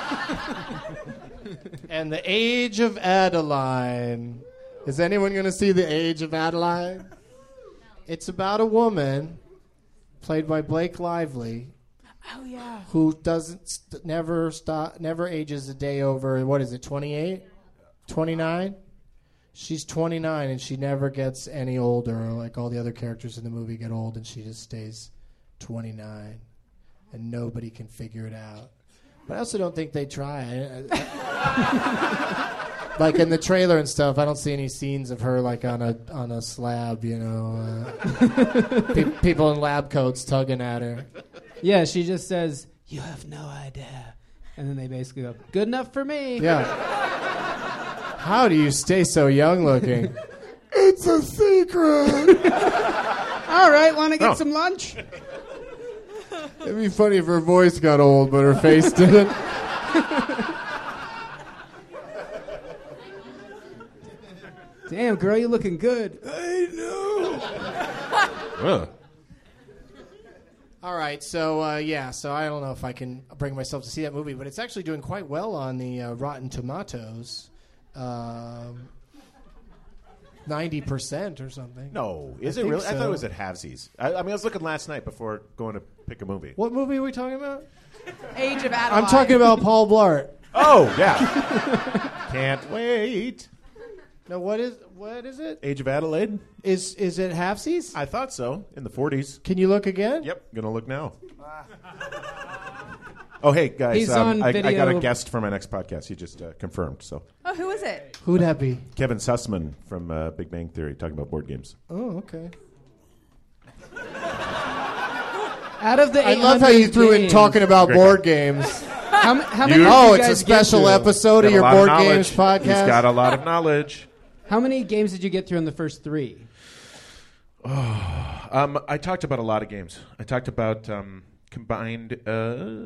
and the Age of Adaline. Is anyone going to see the Age of Adaline? It's about a woman played by Blake Lively Oh yeah. who doesn't st- never stop never ages a day over what is it 28 29 she's 29 and she never gets any older like all the other characters in the movie get old and she just stays 29 and nobody can figure it out but i also don't think they try like in the trailer and stuff i don't see any scenes of her like on a on a slab you know uh, pe- people in lab coats tugging at her Yeah, she just says, "You have no idea," and then they basically go, "Good enough for me." Yeah. How do you stay so young looking? it's a secret. All right, want to get Oh. some lunch? It'd be funny if her voice got old, but her face didn't. Damn, girl, you're looking good. I know. Ugh. All right, so uh, yeah, so I don't know if I can bring myself to see that movie, but it's actually doing quite well on the uh, Rotten Tomatoes, um, ninety percent or something. No, is I it think really? I thought so. it was at Halvesies. I, I mean, I was looking last night before going to pick a movie. What movie are we talking about? Age of Adaline. I'm talking about Paul Blart. Oh yeah, can't wait. No, what is what is it? Age of Adelaide. Is is it halfsies? I thought so in the 40s. Can you look again? Yep, gonna look now. Oh hey guys, He's um, on I, I got a video. guest for my next podcast. He just uh, confirmed. So Oh, who is it? Who'd that be? Kevin Sussman from uh, Big Bang Theory talking about board games. Oh, okay. Out of the, I love how you 800 threw in games, talking about Great board games. How, m- how many? You- did Oh, it's a guys get special through? episode of Got a your lot of board knowledge. games podcast. He's got a lot of knowledge. How many games did you get through in the first three? Um, I talked about a lot of games. I talked about um, combined. Uh,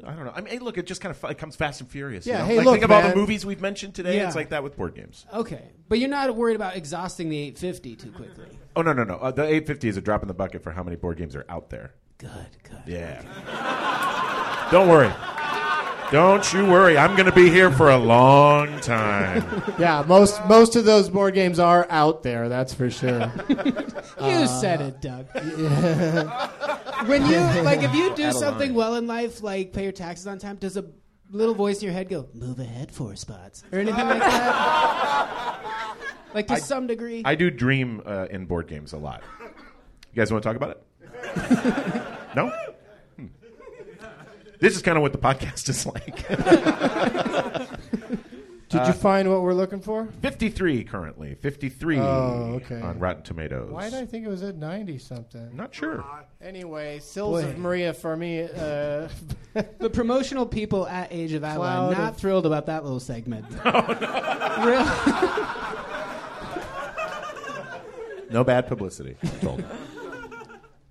I don't know. I mean, hey, look, it just kind of it comes fast and furious. you Yeah, know? hey, like, look, think of all the movies we've mentioned today. Yeah. It's like that with board games. Okay, but you're not worried about exhausting the 850 too quickly. Oh no, no, no. Uh, the 850 is a drop in the bucket for how many board games are out there. Good, good. Yeah. Don't worry. Don't you worry. I'm going to be here for a long time. Yeah, most most of those board games are out there. That's for sure. You said it, Doug. when you like, if you do something well in life, like pay your taxes on time, does a little voice in your head go, "Move ahead four spots" or anything like that? like to some degree. I do dream uh, in board games a lot. You guys want to talk about it? no? Hmm. This is kind of what the podcast is like. Did you find what we're looking for? 53 currently. 53 Oh, okay. on Rotten Tomatoes. Why did I think it was at ninety something? Not sure. Anyway, Sils of Maria for me. Uh, the promotional people at Age of Adaline Cloud not of- thrilled about that little segment. Really? No bad publicity. I'm told.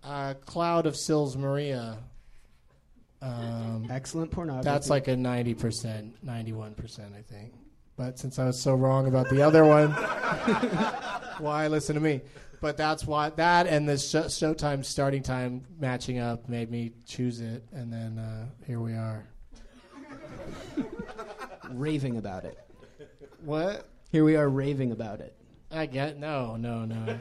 Uh, Cloud of Sils Maria. Um, Excellent pornography. that's like a ninety percent, ninety-one percent, I think. But since I was so wrong about the other one, why listen to me? But that's why that and the sh- Showtime starting time matching up made me choose it, and then uh, here we are. raving about it. What? Here we are raving about it. I get no, no, no.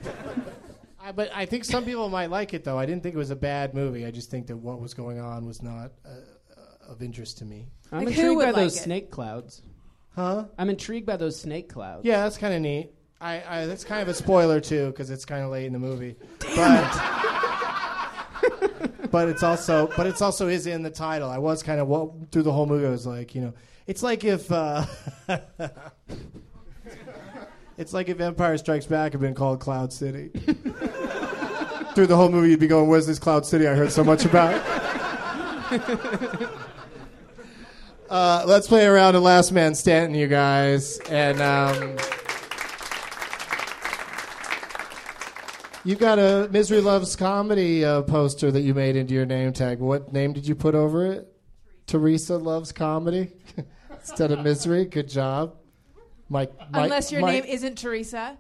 I, but I think some people might like it though. I didn't think it was a bad movie. I just think that what was going on was not uh, uh, of interest to me. I'm Like, who intrigued would by like those it? snake clouds. Huh? I'm intrigued by those snake clouds. Yeah, that's kind of neat. I, I that's kind of a spoiler too because it's kind of late in the movie. But but it's also but it's also is in the title. I was kind of well, through the whole movie. I was like, you know, it's like if uh, it's like if Empire Strikes Back had been called Cloud City. through the whole movie, you'd be going, "Where's this Cloud City I heard so much about?" Uh, let's play around in Last Man Stanton, you guys. And um, you've got a Misery Loves Comedy uh, poster that you made into your name tag. What name did you put over it? Teresa Loves Comedy instead of Misery. Good job. Mike, Mike Unless your Mike- name isn't Teresa.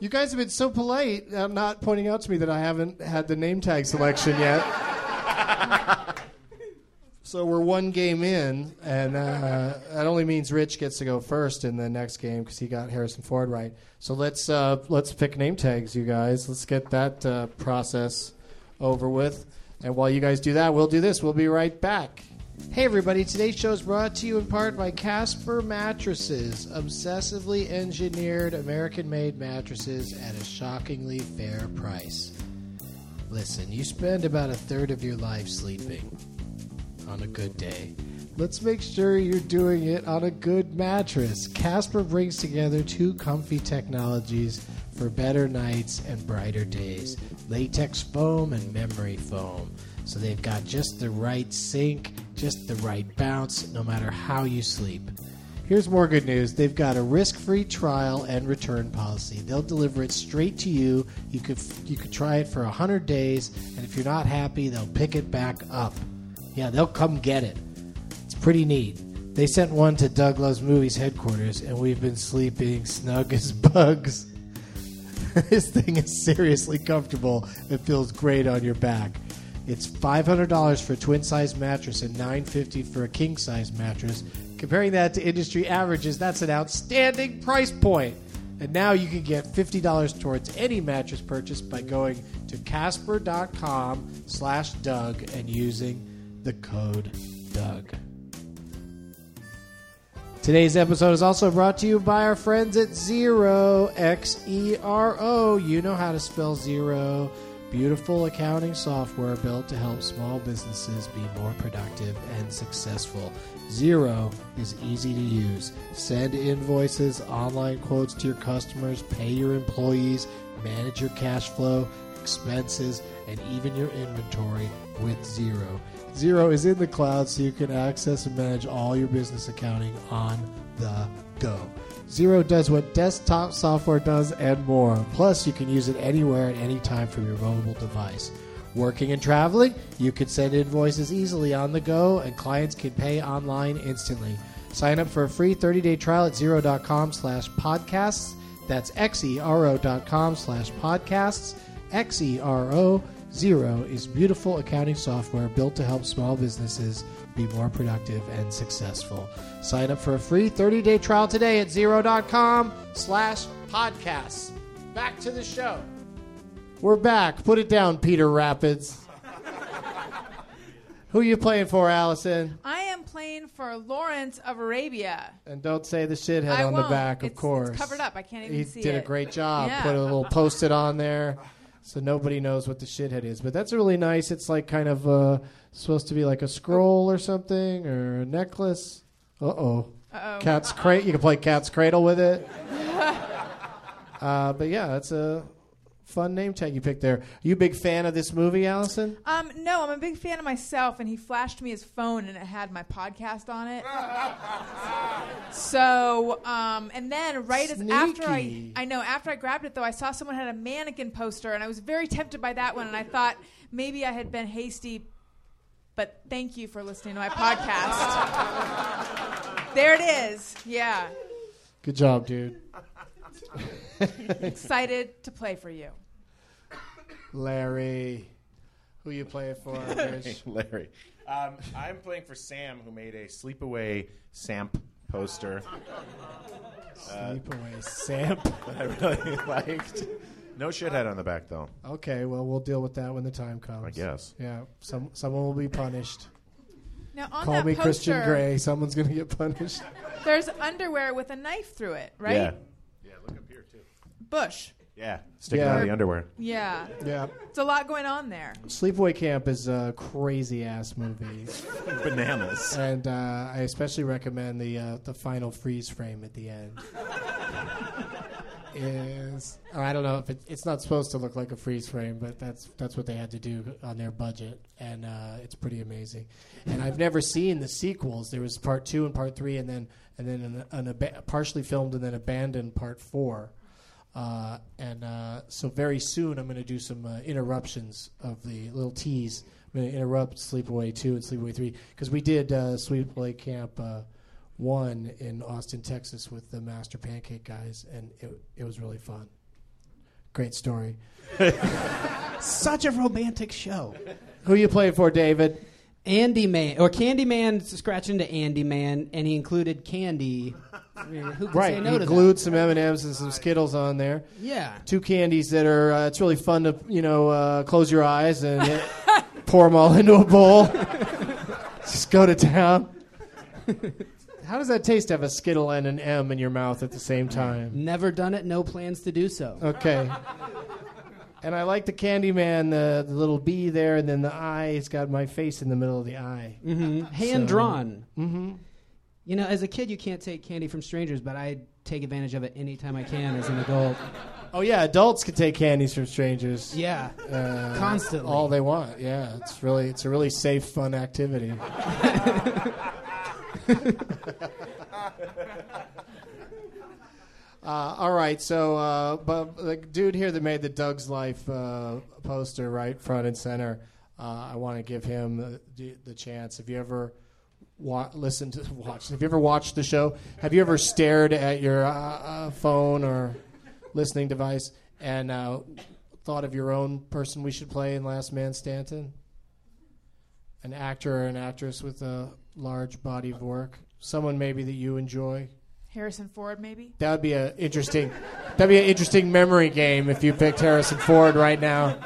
You guys have been so polite, uh, not pointing out to me that I haven't had the name tag selection yet. so we're one game in, and uh, that only means Rich gets to go first in the next game because he got Harrison Ford right. So let's uh, let's pick name tags, you guys. Let's get that uh, process over with. And while you guys do that, we'll do this. We'll be right back. Hey everybody, today's show is brought to you in part by Casper Mattresses, obsessively engineered American made mattresses at a shockingly fair price. Listen, you spend about a third of your life sleeping on a good day. Let's make sure you're doing it on a good mattress. Casper brings together two comfy technologies for better nights and brighter days latex foam and memory foam. So they've got just the right sink, just the right bounce, no matter how you sleep. Here's more good news. They've got a risk-free trial and return policy. They'll deliver it straight to you. You could you could try it for 100 days, and if you're not happy, they'll pick it back up. Yeah, they'll come get it. It's pretty neat. They sent one to Doug Loves Movies headquarters, and we've been sleeping snug as bugs. this thing is seriously comfortable. It feels great on your back. It's $500 for a twin size mattress and 950 for a king size mattress. Comparing that to industry averages, that's an outstanding price point. And now you can get $50 towards any mattress purchase by going to casper.com slash Doug and using the code Doug. Today's episode is also brought to you by our friends at Xero, X E R O. You know how to spell zero. Beautiful accounting software built to help small businesses be more productive and successful. Xero is easy to use. Send invoices, online quotes to your customers, pay your employees, manage your cash flow, expenses, and even your inventory with Xero. Xero is in the cloud so you can access and manage all your business accounting on the go. Xero does what desktop software does and more. Plus, you can use it anywhere at any time from your mobile device. Working and traveling, you can send invoices easily on the go, and clients can pay online instantly. Sign up for a free 30-day trial at xero.com slash podcasts. That's xero.com slash podcasts. Xero Zero is beautiful accounting software built to help small businesses be more productive and successful. Sign up for a free 30-day trial today at xero.com slash podcasts. Back to the show. We're back. Put it down, Peter Rapids. Who are you playing for, Alison? I am playing for Lawrence of Arabia. And don't say the shithead I on the won't. back, of It's- it's course. covered up. I can't even he see did a great job. Yeah. Put a little post-it on there, so nobody knows what the shithead is. But that's really nice. It's like kind of uh, supposed to be like a scroll or something or a necklace. Uh oh. Uh-oh. Cat's cradle. You can play cat's cradle with it. uh, but yeah, that's a fun name tag you picked there. Are you a big fan of this movie, Alison? Um, no, I'm a big fan of myself, and he flashed me his phone, and it had my podcast on it. so, um, and then right as after I, Sneaky. I know after I grabbed it though, I saw someone had a mannequin poster, and I was very tempted by that one, and I thought maybe I had been hasty. But thank you for listening to my podcast. there it is. Yeah, Good job, dude. excited to play for you. Larry, who you playing for? Rich? Larry. Um, I'm playing for Sam, who made a Sleepaway Samp poster Sleepaway Samp. that I really liked. No shithead on the back, though. Okay, well, we'll deal with that when the time comes. I guess. Yeah, some someone will be punished. Now on Call that me poster, Christian Grey. Someone's gonna get punished. there's underwear with a knife through it, right? Yeah. Yeah, look up here, too. Bush. Yeah, sticking Yeah. out of the underwear. Yeah. Yeah, It's a lot going on there. Sleepaway Camp is a crazy ass movie, Bananas. and uh, I especially recommend the uh, the final freeze frame at the end. is I don't know if it, it's not supposed to look like a freeze frame, but that's that's what they had to do on their budget, and uh, it's pretty amazing. And I've never seen the sequels. There was part two and part three, and then and then an, an ab- partially filmed and then abandoned part four. Uh, and uh, so very soon I'm going to do some uh, interruptions of the little tease. I'm going to interrupt Sleepaway 2 and Sleepaway 3 because we did uh, Sleepaway Camp 1 in Austin, Texas with the Master Pancake guys, and it, it was really fun. great story. Such a romantic show. Who you playing for, David? Andy Man or Candy Man scratching to Andy Man, and he included candy. I mean, who can say Right, no he glued some M and M's and some Skittles on there. Yeah. Two candies that are. Uh, it's really fun to you know uh, close your eyes and uh, pour them all into a bowl. Just go to town. How does that taste to have a Skittle and an M in your mouth at the same time? Never done it. No plans to do so. Okay. And I like the Candyman, the, the little bee there, and then the eye. It's got my face in the middle of the eye. hmm Hand drawn. Mm-hmm. You know, as a kid, you can't take candy from strangers, but I take advantage of it anytime I can as an adult. Oh yeah, adults can take candies from strangers. Yeah. Uh, Constantly. all they want. Yeah, it's really it's a really safe, fun activity. Uh, all right, so uh, but the dude here that made the Doug's Life uh, poster, right front and center, uh, I want to give him the, the chance. Have you ever wa- listened to watch? Have you ever watched the show? Have you ever stared at your uh, uh, phone or listening device and thought of your own person we should play in Last Man Stanton? An actor or an actress with a large body of work, someone maybe that you enjoy. Harrison Ford, maybe. That would be a interesting. That'd be an interesting memory game if you picked Harrison Ford right now.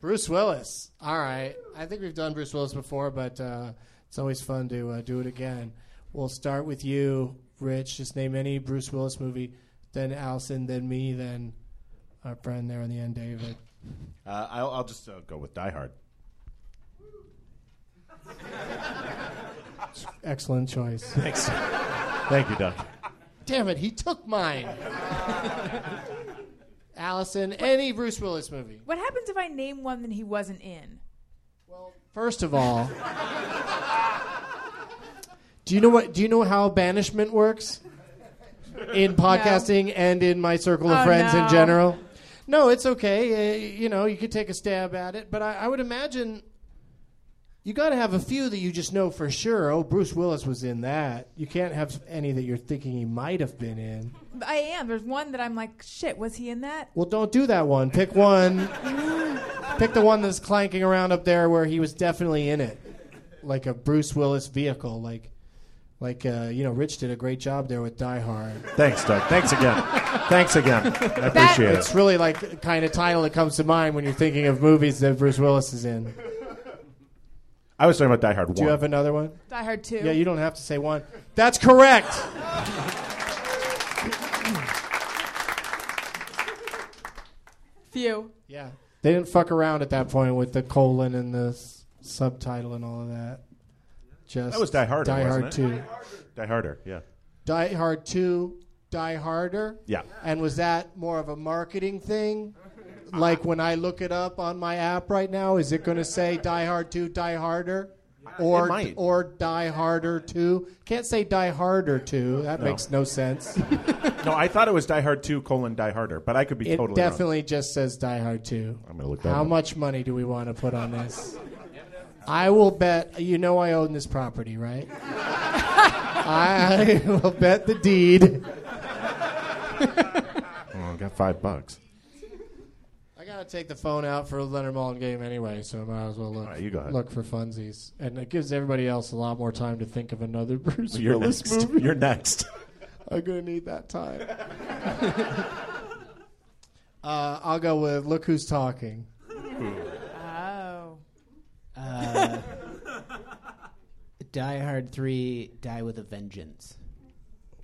Bruce Willis. All right. I think we've done Bruce Willis before, but uh, it's always fun to uh, do it again. We'll start with you, Rich. Just name any Bruce Willis movie, then Alison, then me, then our friend there on the end, David. Uh, I'll, I'll just uh, go with Die Hard. Excellent choice. Thanks. Thank you, Doug. Damn it, he took mine. Alison, any Bruce Willis movie. What happens if I name one that he wasn't in? Well, First of all, do you know what? Do you know how banishment works in podcasting and in my circle of Oh, friends no. in general? No, it's okay. Uh, you know, you could take a stab at it, but I, I would imagine you got to have a few that you just know for sure. Oh, Bruce Willis was in that. You can't have any that you're thinking he might have been in. I am. There's one that I'm like, shit, was he in that? Well, don't do that one. Pick one. Pick the one that's clanking around up there where he was definitely in it, like a Bruce Willis vehicle. Like, like uh, you know, Rich did a great job there with Die Hard. Thanks, Doug. Thanks again. Thanks again. I appreciate It's it. It's really like the kind of title that comes to mind when you're thinking of movies that Bruce Willis is in. I was talking about Die Hard 1. Do you have another one? Die Hard 2. Yeah, you don't have to say one. That's correct. Few. Yeah. They didn't fuck around at that point with the colon and the s- subtitle and all of that. Just That was Die Harder, Die wasn't Hard it? Two. Die Harder, yeah. Die Hard Two. Die Harder. Yeah. And was that more of a marketing thing? Like when I look it up on my app right now, is it going to say Die Hard 2, Die Harder? Or, or Die Harder 2? Can't say Die Harder 2. That No. makes no sense. No, I thought it was Die Hard 2 colon Die Harder, but I could be It totally wrong. definitely just says Die Hard 2. I'm gonna look that How up. much money do we want to put on this? I will bet. You know I own this property, right? I will bet the deed. Oh, I got five bucks. I gotta take the phone out for a Leonard Maltin game anyway, so I might as well look, All right, you go ahead. look for funsies, and it gives everybody else a lot more time to think of another Bruce You're Willis next. movie. You're next. I'm gonna need that time. uh, I'll go with Look Who's Talking. Oh. Uh, Die Hard 3, Die with a Vengeance.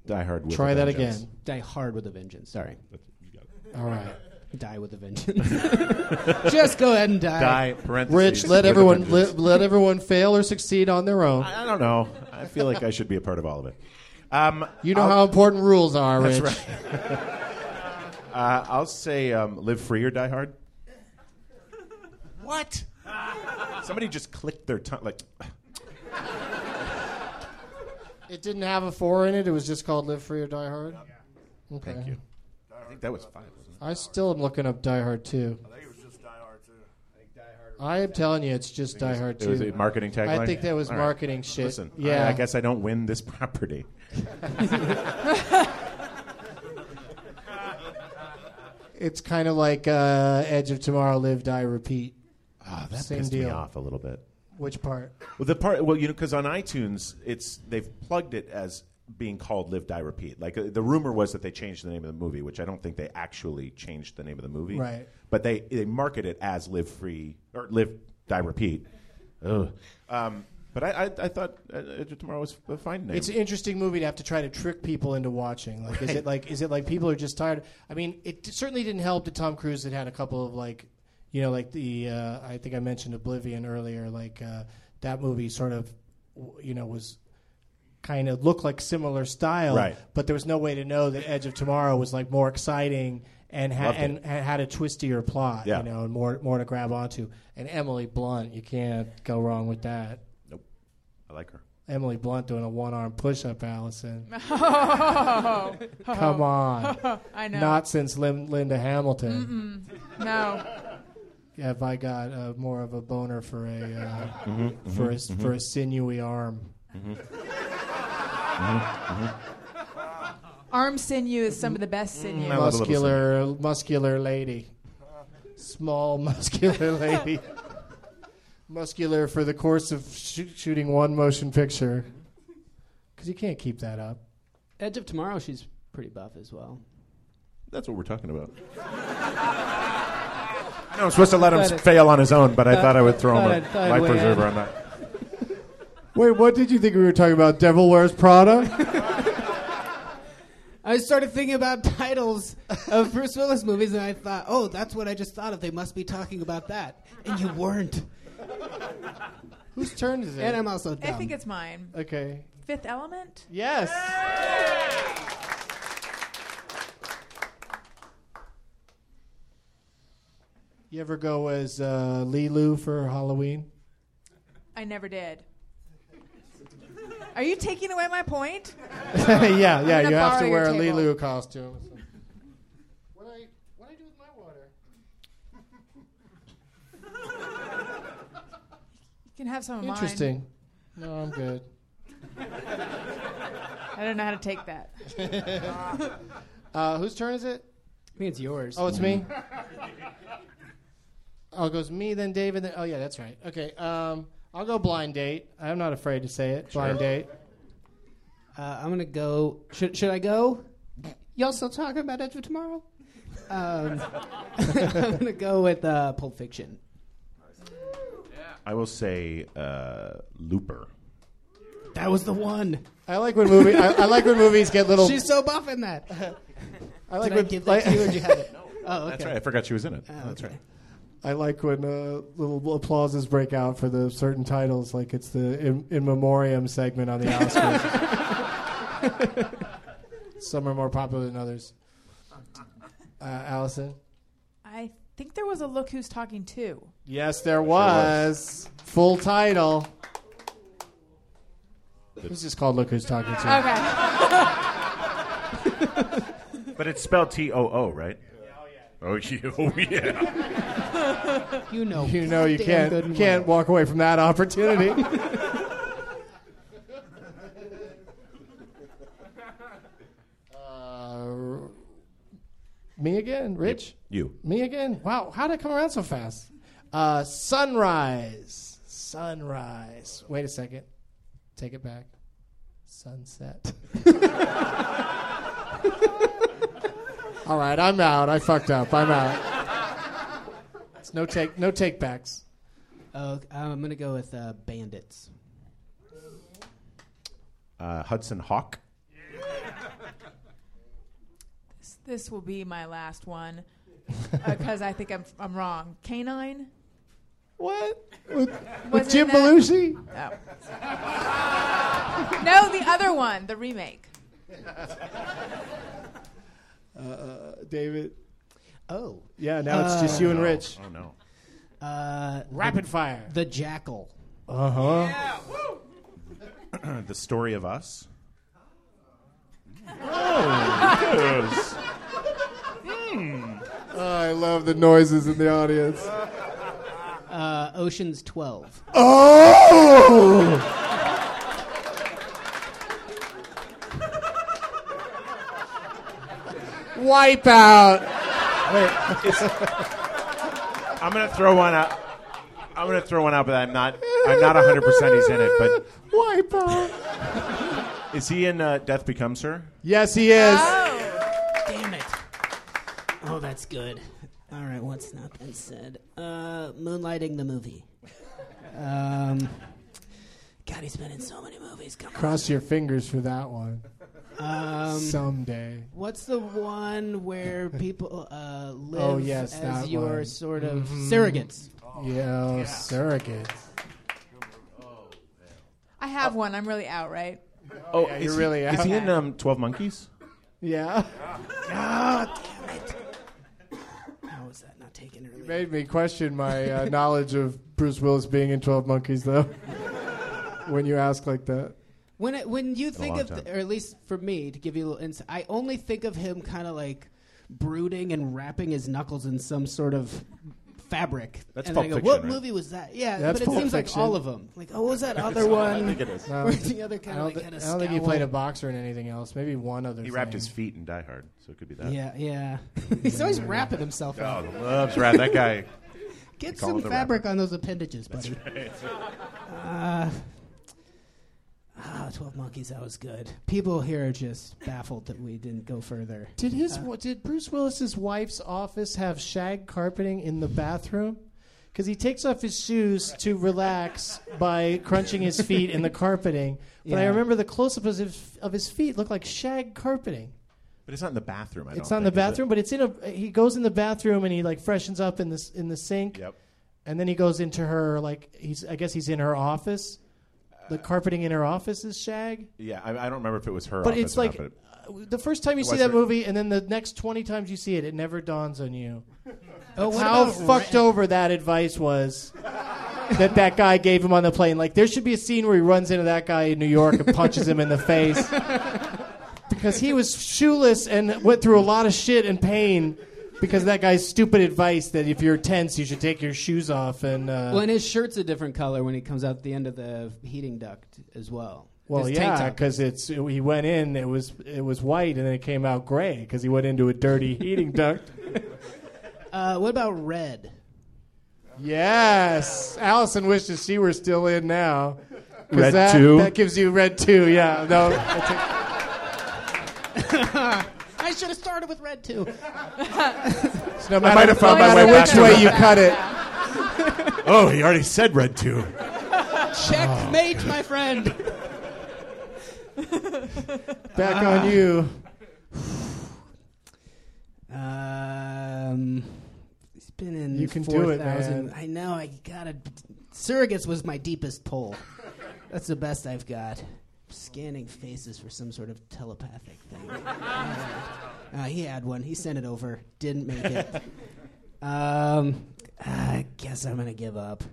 Die Hard with Try a that Vengeance. again. Die Hard with a Vengeance, sorry. All right. Die with a Vengeance. Just go ahead and die. Die, parentheses. Rich, let with a everyone vengeance. let, let everyone fail or succeed on their own. I I don't know. I feel like I should be a part of all of it. Um, You know I'll- how important rules are, That's Rich. right. uh, I'll say um, Live Free or Die Hard. What? Somebody just clicked their tongue. Like, It didn't have a four in it. It was just called Live Free or Die Hard. Okay. thank you. I think that was five. Wasn't it? I still am looking up Die Hard 2. I think it was just Die Hard too. I think Die Hard. I am telling you, it's just Die Hard 2. It was a marketing tagline. I think that was All right. marketing shit. Listen, yeah. I, I guess I don't win this property. It's kind of like uh, Edge of Tomorrow, Live, Die, Repeat. Ah, that Same pissed me deal. off a little bit. Which part? Well, the part, well, you know, because on iTunes, it's they've plugged it as being called "Live, Die, Repeat." Like uh, the rumor was that they changed the name of the movie, which I don't think they actually changed the name of the movie. Right. But they they market it as "Live Free" or "Live, Die, Repeat." Ugh. Um, but I, I, I thought uh, Edge of Tomorrow was a fine name. It's an interesting movie to have to try to trick people into watching. Like, is Right. it like is it like people are just tired? I mean, it certainly didn't help that Tom Cruise had had a couple of like, you know, like the uh, I think I mentioned Oblivion earlier. Like uh, that movie sort of, w- you know, was kind of look like similar style, Right. But there was no way to know that Edge of Tomorrow was like more exciting and ha- and, and had a twistier plot, Yeah. you know, and more more to grab onto. And Emily Blunt, you can't go wrong with that. nope. I like her. Emily Blunt doing a one arm push up, Alison. Oh, Come on. I know. Not since Lin- Linda Hamilton no. have I got uh, more of a boner for a uh, Mm-hmm, for a for a sinewy arm. Mm-hmm. Mm-hmm. Arm sinew is some of the best sinew. Mm, I love a little Muscular, muscular lady, small muscular lady, muscular for the course of shoo- shooting one motion picture. Because you can't keep that up. Edge of Tomorrow, she's pretty buff as well. That's what we're talking about. no, I'm supposed to let him Thought it- fail on his own, but I thought- thought I would throw thought him I'd- a thought I'd life weigh preserver on that. Wait, what did you think we were talking about? Devil Wears Prada? I started thinking about titles of Bruce Willis movies, and I thought, oh, that's what I just thought of. They must be talking about that. And you weren't. Whose turn is it? And I'm also I think it's mine. okay. Fifth Element. Yes. You ever go as uh, Leeloo for Halloween? I never did. Are you taking away my point? yeah, yeah. You have to wear a table. Leeloo costume. What I what I do with my water? You can have some of mine. Interesting. No, I'm good. I don't know how to take that. Uh, whose turn is it? I think it's yours. Oh, it's me. Oh, it goes me, then David. Then, oh, yeah, that's right. Okay, um, I'll go blind date. I'm not afraid to say it. Blind date. Uh, I'm gonna go. Should should I go? Y'all still talking about Edge of Tomorrow? Um, I'm gonna go with uh, Pulp Fiction. I will say uh, Looper. That was the one. I like when movie. I, I like when movies get little. She's so buff in that. I like Did I when, give that like- to you, or did you have it? Oh, okay. That's right. I forgot she was in it. Oh, That's okay. right. I like when uh, little applauses break out for the certain titles, like it's the in, in memoriam segment on the Oscars. Some are more popular than others. Uh, Alison. I think there was a Look Who's Talking Too. Yes, there was. Full title. It's just called Look Who's Talking to. Okay. But it's spelled T O O, right? Oh yeah. Oh yeah. You know. You know you can't can't well. walk away from that opportunity. uh, me again, Rich. You. Me again. Wow, how did it come around so fast? Uh, sunrise. Sunrise. Wait a second. Take it back. Sunset. All right, I'm out. I fucked up. I'm out. It's no take no take backs. Uh, I'm gonna go with uh, Bandits. Uh, Hudson Hawk. This, this will be my last one because I think I'm, I'm wrong. Canine? What? With, with Jim that? Belushi? Oh. no, the other one, the remake. David. Oh. Yeah, now it's just you and Rich. Oh no. Uh, Rapid fire. the Jackal. Uh huh. the story of us. Oh, Oh, I love the noises in the audience. Uh, Ocean's Twelve. Oh! Wipeout. I'm gonna throw one out. I'm gonna throw one out, but I'm not. I'm not 100 percent he's in it. But Wipe out. is he in uh, Death Becomes Her? Yes, he is. Damn it. Oh, that's good. All right, what's not been said? Uh, moonlighting the movie. Um, God, he's been in so many movies. Come on. Cross your fingers for that one. Um, Someday. what's the one where people uh, live Oh, yes, as your one. sort of Mhm. surrogates? Yeah, surrogates. I have one. I'm really out, right? Oh, Yeah, you're he- really Is out. he in um, 12 Monkeys? Yeah. God damn it! How was that not taken earlier? Made me question my uh, knowledge of Bruce Willis being in 12 Monkeys, though. when you ask like that. When it, when you think of, the, or at least for me, to give you a little insight, I only think of him kind of like brooding and wrapping his knuckles in some sort of fabric. That's and Pulp I go, Fiction, what right? movie was that? Yeah, That's but it Pulp seems Fiction. like all of them. Like, oh, what was that other one? I think it is. No, Where's the other I kind don't, of like thi- kind I don't think he played a boxer in anything else. Maybe one other He wrapped thing. his feet in Die Hard, so it could be that. Yeah, yeah. He's always wrapping himself Oh, up. the loves wrap. That guy. Get call some him the fabric on those appendages, buddy. Uh, ah, 12 Monkeys, that was good. People here are just baffled that we didn't go further. Did his wa- did Bruce Willis's wife's office have shag carpeting in the bathroom? Because he takes off his shoes to relax by crunching his feet in the carpeting. But I Yeah. remember the close-up of his, of his feet looked like shag carpeting. But it's not in the bathroom. I It's don't not in the think, is it? bathroom, but it's in a. He goes in the bathroom and he like freshens up in this in the sink, Yep. and then he goes into her like he's. I guess he's in her office. The carpeting in her office is shag. Yeah, I, I don't remember if it was her. But office it's like not, uh, the first time you see that her. movie, and then the next twenty times you see it, it never dawns on you Oh, what how about fucked Red- over that advice was that that guy gave him on the plane. Like there should be a scene where he runs into that guy in New York and punches him in the face because he was shoeless and went through a lot of shit and pain because that guy's stupid advice that if you're tense you should take your shoes off and. Uh, Well, and his shirt's a different color when he comes out the end of the heating duct as well. Well, His yeah, because it's he went in, it was it was white, and then it came out gray because he went into a dirty heating duct. Uh, what about red? Yes, Alison wishes she were still in now. 'Cause Red that, two? That gives you red two. Yeah, no. that's a- I should have started with red too. no might matter, have found no my way which way you cut it. Oh, he already said red too. Checkmate, my friend. Back on you. Um, he's been in. You can do it, 4,000 man. I know. I gotta. Surrogates was my deepest pull. That's the best I've got. Scanning faces for some sort of telepathic thing. Uh, he had one. He sent it over. Didn't make it. Um, I guess I'm gonna give up.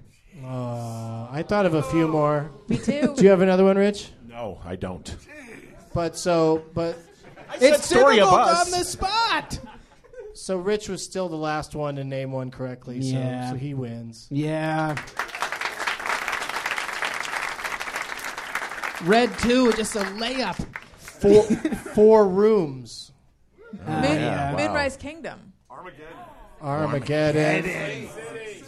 Uh, I thought of a few more. Me too. Do you have another one, Rich? No, I don't. But so, but It's story of us. on the spot. so Rich was still the last one to name one correctly. Yeah. So, so he wins. Yeah. Red two, just a layup. Four four rooms. Ah, Moon, yeah, wow. Moonrise Kingdom. Armageddon. Sin City,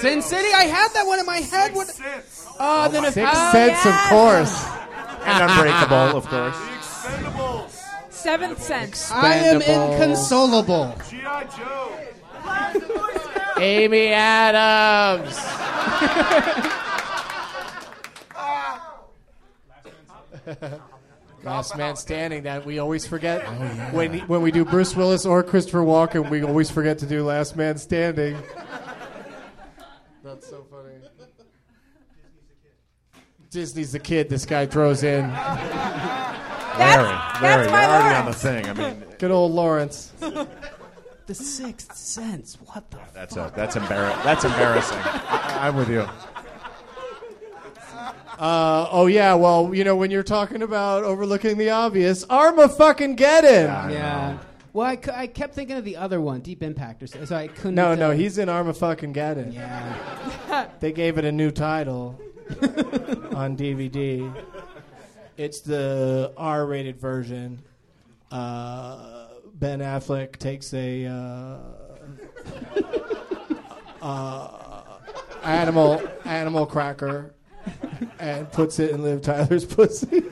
Sin City, I had that one in my head. What? Oh, oh, then if Sixth Oh, Sense, of course. And Unbreakable, of course. Seventh Sense. I am Expendables. inconsolable. Amy Adams. Last man standing. That we always forget oh, when when we do Bruce Willis or Christopher Walken. We always forget to do Last Man Standing. That's so funny. Disney's the kid. This guy throws in. Larry, that's Larry, my you're already on the thing. I mean, Good old Lawrence. The Sixth Sense. What the? that's a, that's embarrassing. That's embarrassing. I, I'm with you. Uh, oh yeah. Well, you know when you're talking about overlooking the obvious, Arma fucking get him. Yeah. Well, I, cou- I kept thinking of the other one, Deep Impact, or so, so I couldn't. No, no, he's in Arma fucking Gaddon. Yeah. They gave it a new title on DVD. It's the R-rated version. Uh, Ben Affleck takes a uh, uh, animal animal cracker and puts it in Liv Tyler's pussy.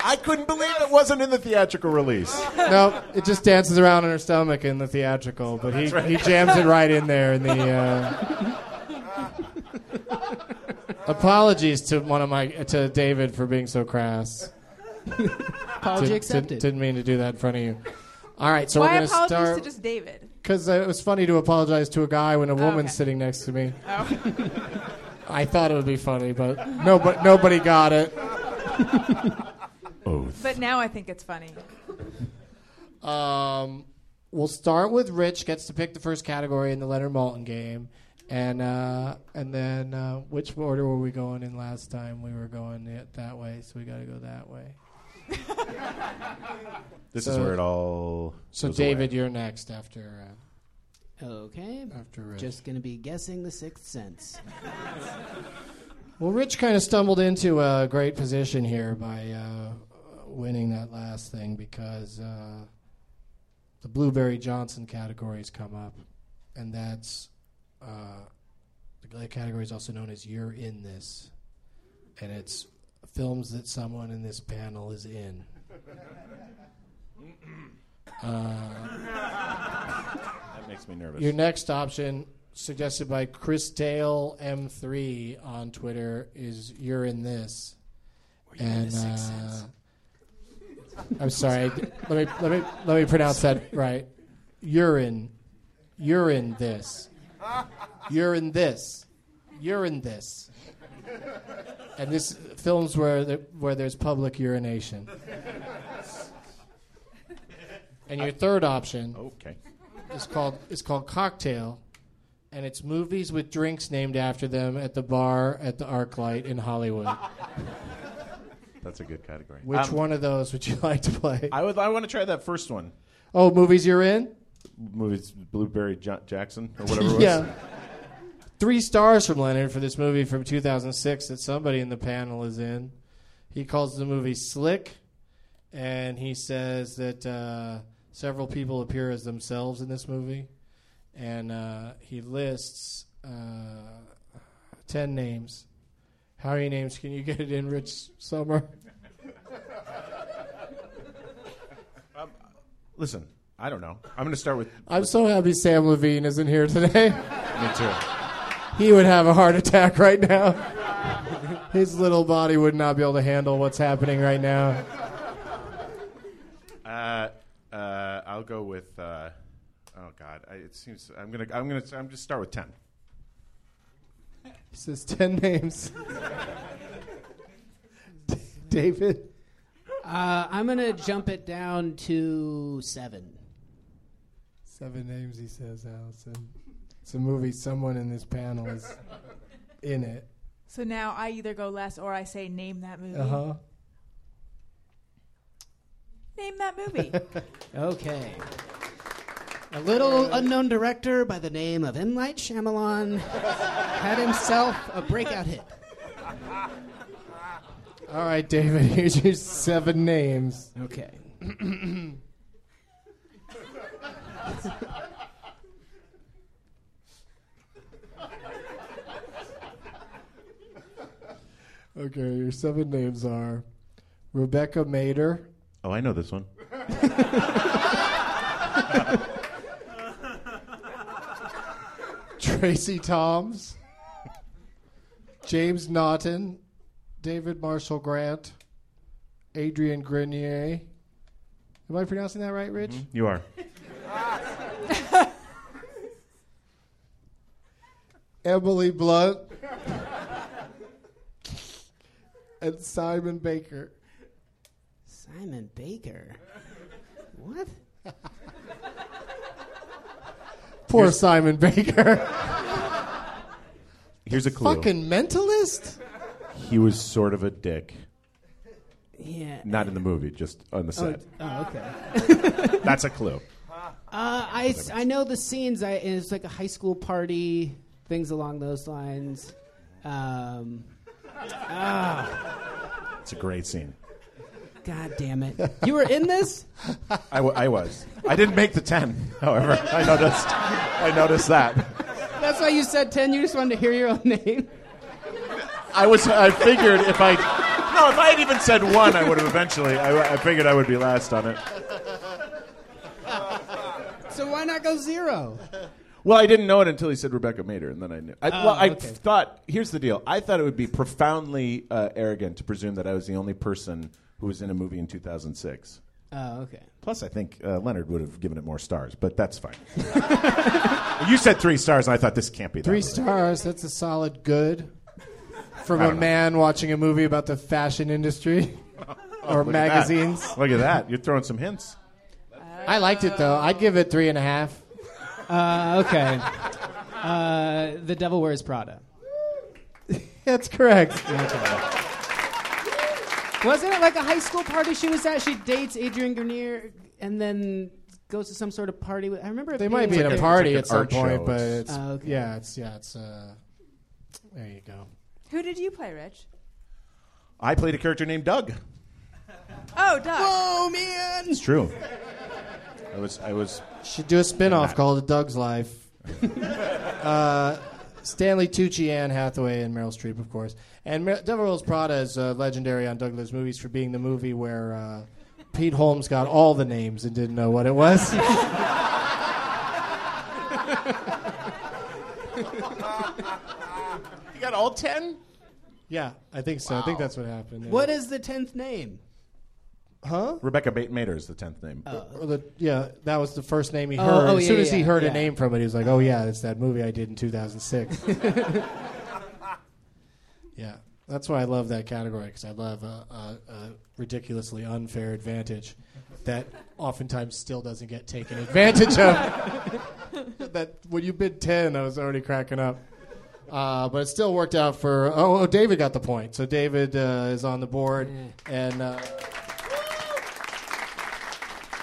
I couldn't believe it wasn't in the theatrical release. no, it just dances around in her stomach in the theatrical, but he, he jams it right in there in the. Uh... Apologies to one of my to David for being so crass. Apology Did- accepted. Did, didn't mean to do that in front of you. All right, so Why we're gonna start to just David? because it was funny to apologize to a guy when a woman's okay. sitting next to me. Oh. I thought it would be funny, but nobody nobody got it. But now I think it's funny. Um, we'll start with Rich gets to pick the first category in the Leonard Maltin game, and uh, and then uh, which order were we going in last time? We were going it that way, so we got to go that way. This is where it all. So David, away. you're next after Okay. uh, after Rich. Just gonna be guessing the sixth sense. Well, Rich kind of stumbled into a great position here by uh, winning that last thing because uh, the Blueberry Johnson categories come up, and that's uh, the category is also known as "You're in This," and it's films that someone in this panel is in. That makes me nervous. Your next option, suggested by Chris Dale M3 on Twitter, is "You're in This." and uh, I'm sorry. let me let me let me pronounce that right. Urine, you're in this. You're in this. You're in this. And this films where the, where there's public urination. And your third option okay. Is called is called Cocktail, and it's movies with drinks named after them at the bar at the ArcLight in Hollywood. That's a good category. Which Um, one of those would you like to play? I would. I want to try that first one. Oh, movies you're in? Movies Blueberry Jo- Jackson or whatever. It was. yeah. Three stars from Leonard for this movie from 2006 that somebody in the panel is in. He calls the movie Slick, and he says that uh, several people appear as themselves in this movie. And uh, he lists uh, 10 names. How many names can you get it in, Rich Sommer? Listen, I don't know. I'm going to start with. I'm so happy Sam Levine isn't here today. Me too. he would have a heart attack right now. His little body would not be able to handle what's happening right now. Uh, uh, I'll go with. Uh, oh God, I, it seems I'm gonna. I'm gonna. I'm just start with ten. He says 10 names. David? Uh, I'm gonna jump it down to seven. Seven names, he says, Alison. It's a movie someone in this panel is in it. So now I either go less or I say name that movie. Uh huh. Name that movie. Okay. A little unknown director by the name of M. Night Shyamalan had himself a breakout hit. All right, David, here's your seven names. Okay. Okay, your seven names are Rebecca Mader, Oh, I know this one. Tracie Thoms, James Naughton, David Marshall Grant, Adrian Grenier. Am I pronouncing that right, Rich? You are. Emily Blunt, and Simon Baker. Simon Baker. What? Poor Simon Baker. Here's a clue. Fucking mentalist? He was sort of a dick. Yeah. Not in the movie, just on the Oh, set. oh, okay. That's a clue. Uh, I, I know the scenes. I, it's like a high school party, things along those lines. Um, ah, It's a great scene. God damn it! You were in this? I, w- I was. I didn't make the ten. However, I noticed. I noticed that. That's why you said ten. You just wanted to hear your own name. I was. I figured if I. No, if I had even said one, I would have eventually. I, I figured I would be last on it. So why not go zero? Well, I didn't know it until he said Rebecca Mader, and then I knew. I, well, I okay. thought. Here's the deal. I thought it would be profoundly uh, arrogant to presume that I was the only person who was in a movie in 2006. Oh, okay. Plus, I think uh, Leonard would have given it more stars, but that's fine. you said three stars, and I thought this can't be that Three right. stars. That's a solid good from a know. man watching a movie about the fashion industry or Look at magazines. Look at that. You're throwing some hints. I liked it though. I'd give it three and a half. Uh, okay. Uh, the Devil Wears Prada. That's correct. Wasn't it like a high school party she was at? She dates Adrian Grenier and then goes to some sort of party. With, I remember it They might be like at a party like at some art point, but It's- it's Oh, okay. yeah, it's yeah, it's uh. There you go. Who did you play, Rich? I played a character named Doug. Oh, Doug. Oh man! It's true. I was. I was. Should do a spin-off called Doug's Life. uh, Stanley Tucci, Anne Hathaway, and Meryl Streep, of course. And Mer- Devil Wears Prada is uh, legendary on Doug Loves Movies for being the movie where uh, Pete Holmes got all the names and didn't know what it was. You got all ten? yeah, I think so. I think that's what happened. yeah. What is the tenth name? Huh? Rebecca ba- Mader is the tenth name. Or the, yeah, that was the first name he Oh, heard. oh, as yeah, soon as he heard yeah. a name from it, he was like, "Oh yeah, it's that movie I did in 2006." yeah, that's why I love that category because I love a, a, a ridiculously unfair advantage that oftentimes still doesn't get taken advantage of. that when you bid ten, I was already cracking up. Uh, but it still worked out for. Oh, oh, David got the point. So David uh, is on the board, and uh,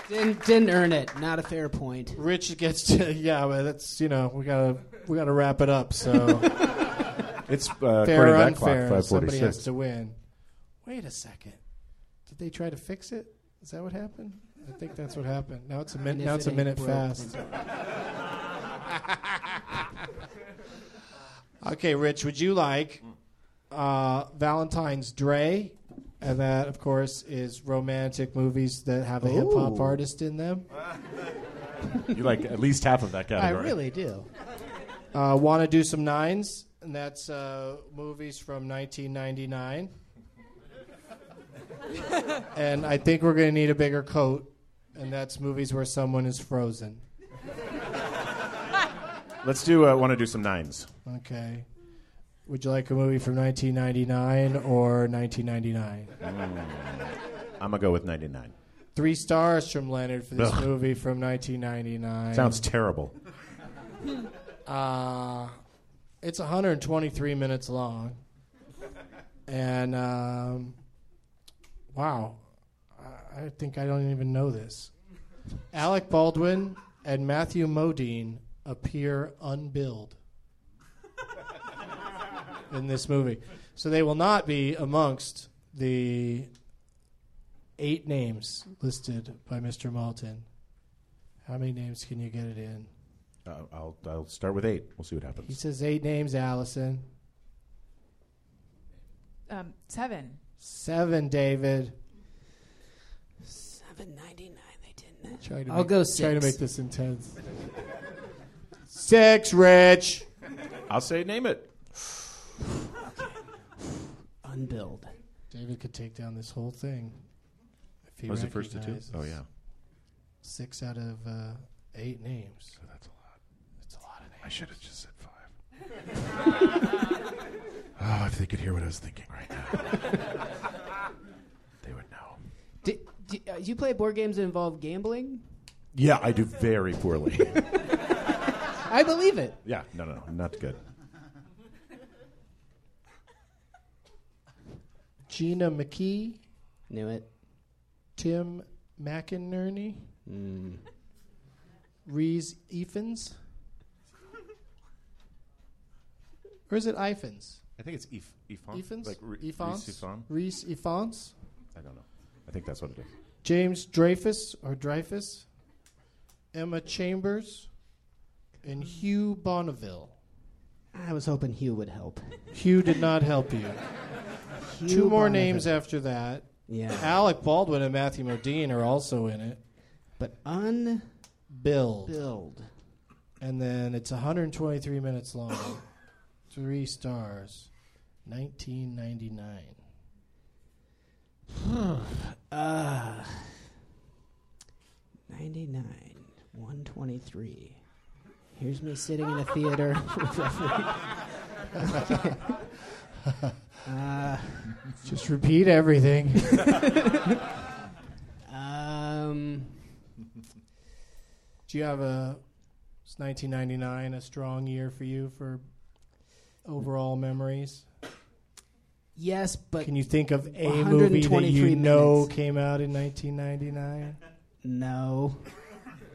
Didn't, didn't earn it. Not a fair point. Rich gets to. Yeah, but that's you know we gotta we gotta wrap it up. So It's uh, fair or according to that clock, unfair, five somebody has forty-six. to win. Wait a second. Did they try to fix it? Is that what happened? I think that's what happened. Now it's a minute. Now it's it a minute broke, fast. okay, Rich. Would you like uh, Valentine's Dre? And that, of course, is romantic movies that have a hip hop artist in them. You like at least half of that category. I category. really do. Uh, Want to do some nines? And that's uh, movies from 1999. and I think we're going to need a bigger coat. And that's movies where someone is frozen. Let's do. Uh, Want to do some nines? Okay. Would you like a movie from 1999 or 1999? I'm gonna go with ninety-nine. Three stars from Leonard for this Ugh. movie from 1999. Sounds terrible. Uh, it's 123 minutes long. And, um, wow. I, I think I don't even know this. Alec Baldwin and Matthew Modine appear unbilled in this movie. So they will not be amongst the eight names listed by Mr. Maltin. How many names can you get it in? Uh, I'll I'll start with eight. We'll see what happens. He says eight names, Alison. Um, seven. Seven, David. Seven ninety nine. They didn't. Try to I'll make, go Try to make this intense. Six, Rich. I'll say name it. Unbilled. David could take down this whole thing. If he Was it first to two? Oh yeah. Six out of uh, eight names. That's a lot. It's a lot of names. I should have just said five. oh, if they could hear what I was thinking right now, they would know. Did, do, uh, you play board games that involve gambling? Yeah, I do very poorly. I believe it. yeah, no, no, no, not good. Gina McKee, Knew it. Tim McInnerny, Rhys Ephens. Or is it Iphens? I think it's Ef- Ifan. Ephens? Like Re- Ephons? Reese Ifan? Reese Ephons? I don't know. I think that's what it is. James Dreyfus or Dreyfus, Emma Chambers, and Hugh Bonneville. I was hoping Hugh would help. Hugh did not help you. Hugh Two more Bonneville. names after that. Yeah. Alec Baldwin and Matthew Modine are also in it. But unbilled. Build. And then it's 123 minutes long. Three stars. 1999. Uh, 99, 123. Here's me sitting in a theater. uh, Just repeat everything. um, Do you have a is 1999 a strong year for you for overall memories? yes, but Can you think of a movie that 123 you know minutes. came out in 1999? no.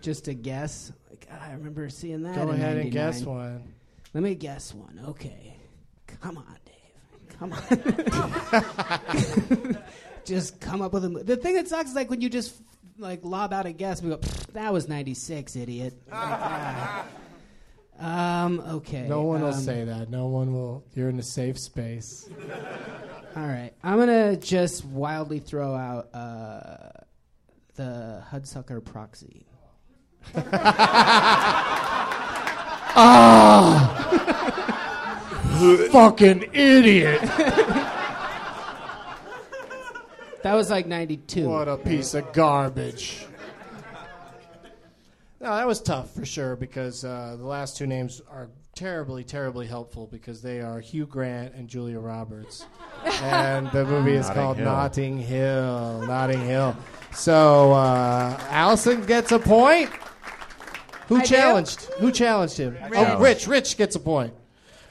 Just a guess. Like I remember seeing that. Go in ahead and guess one. Let me guess one. Okay. Come on, Dave. Come on. just come up with a. mo- The thing that sucks is like when you just like lob out a guess. We go, "Pfft, that was '96, idiot. Like, ah. Um. Okay. No one will um, say that. No one will. You're in a safe space. All right. I'm gonna just wildly throw out uh, the Hudsucker proxy. Fucking idiot! That was like '92. What a piece of garbage. No, that was tough for sure because uh, the last two names are terribly, terribly helpful because they are Hugh Grant and Julia Roberts. and the movie is Notting called Hill. Notting Hill. Notting Hill. So uh, Alison gets a point. Who I do? challenged? Who challenged him? Oh, Rich. Rich gets a point.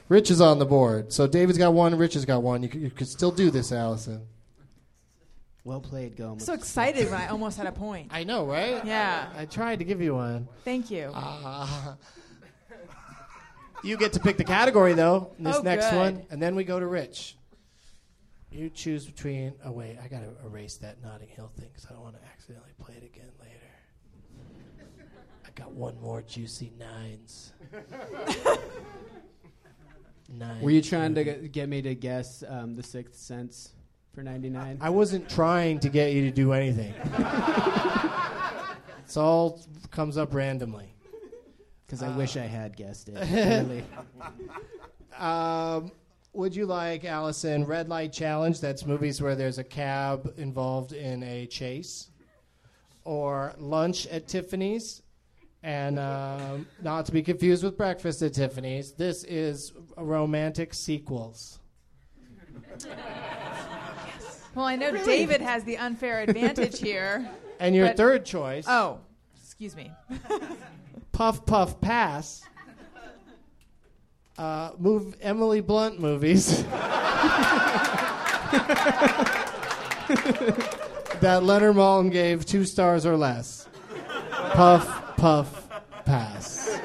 Rich is on the board. So David's got one. Rich has got one. You, c- you could still do this, Alison. Well played, Gomez. so excited when I almost had a point. I know, right? Yeah. I tried to give you one. Thank you. Uh, you get to pick the category though. in This Oh, next good. one, and then we go to Rich. You choose between. Oh wait, I gotta erase that Notting Hill thing because I don't want to accidentally play it again later. I got one more juicy nines. Nine. Were you trying to get, get me to guess um, the Sixth Sense for '99? I wasn't trying to get you to do anything. it's all comes up randomly. Because I wish I had guessed it. Clearly. Um, would you like Alison Red Light Challenge? That's movies where there's a cab involved in a chase, or Lunch at Tiffany's, and um, not to be confused with Breakfast at Tiffany's. This is romantic sequels. Well, I know David has the unfair advantage here. And your But- third choice, Oh, excuse me. Puff Puff Pass. Uh, move Emily Blunt movies. that Leonard Maltin gave two stars or less. Puff Puff Pass.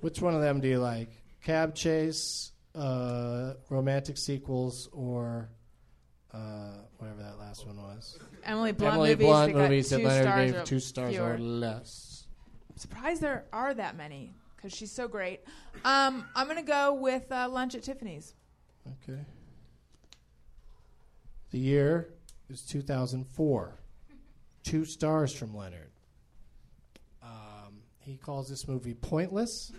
Which one of them do you like? Cab Chase, uh, romantic sequels, or uh, whatever that last one was? Emily Blunt Emily movies Blunt that got movies that two Leonard stars gave or two stars fewer. or less. I'm surprised there are that many because she's so great. Um, I'm gonna go with uh, Lunch at Tiffany's. Okay. The year is 2004. Two stars from Leonard. Um, he calls this movie pointless.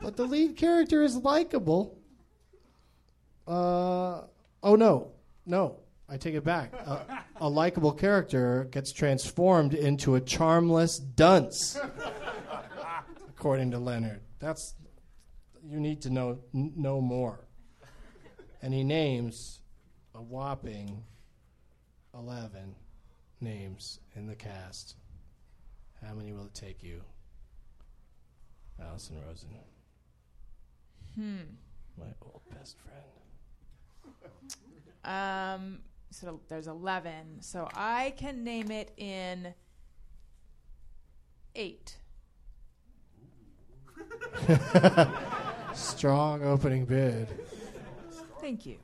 But the lead character is likable. Uh, oh no, no, I take it back. A, a likable character gets transformed into a charmless dunce according to Leonard. That's you need to know n- know more. And he names a whopping eleven names in the cast. How many will it take you, Alison Rosen? Hmm. My old best friend. Um, so there's 11. So I can name it in eight. Strong opening bid. Thank you.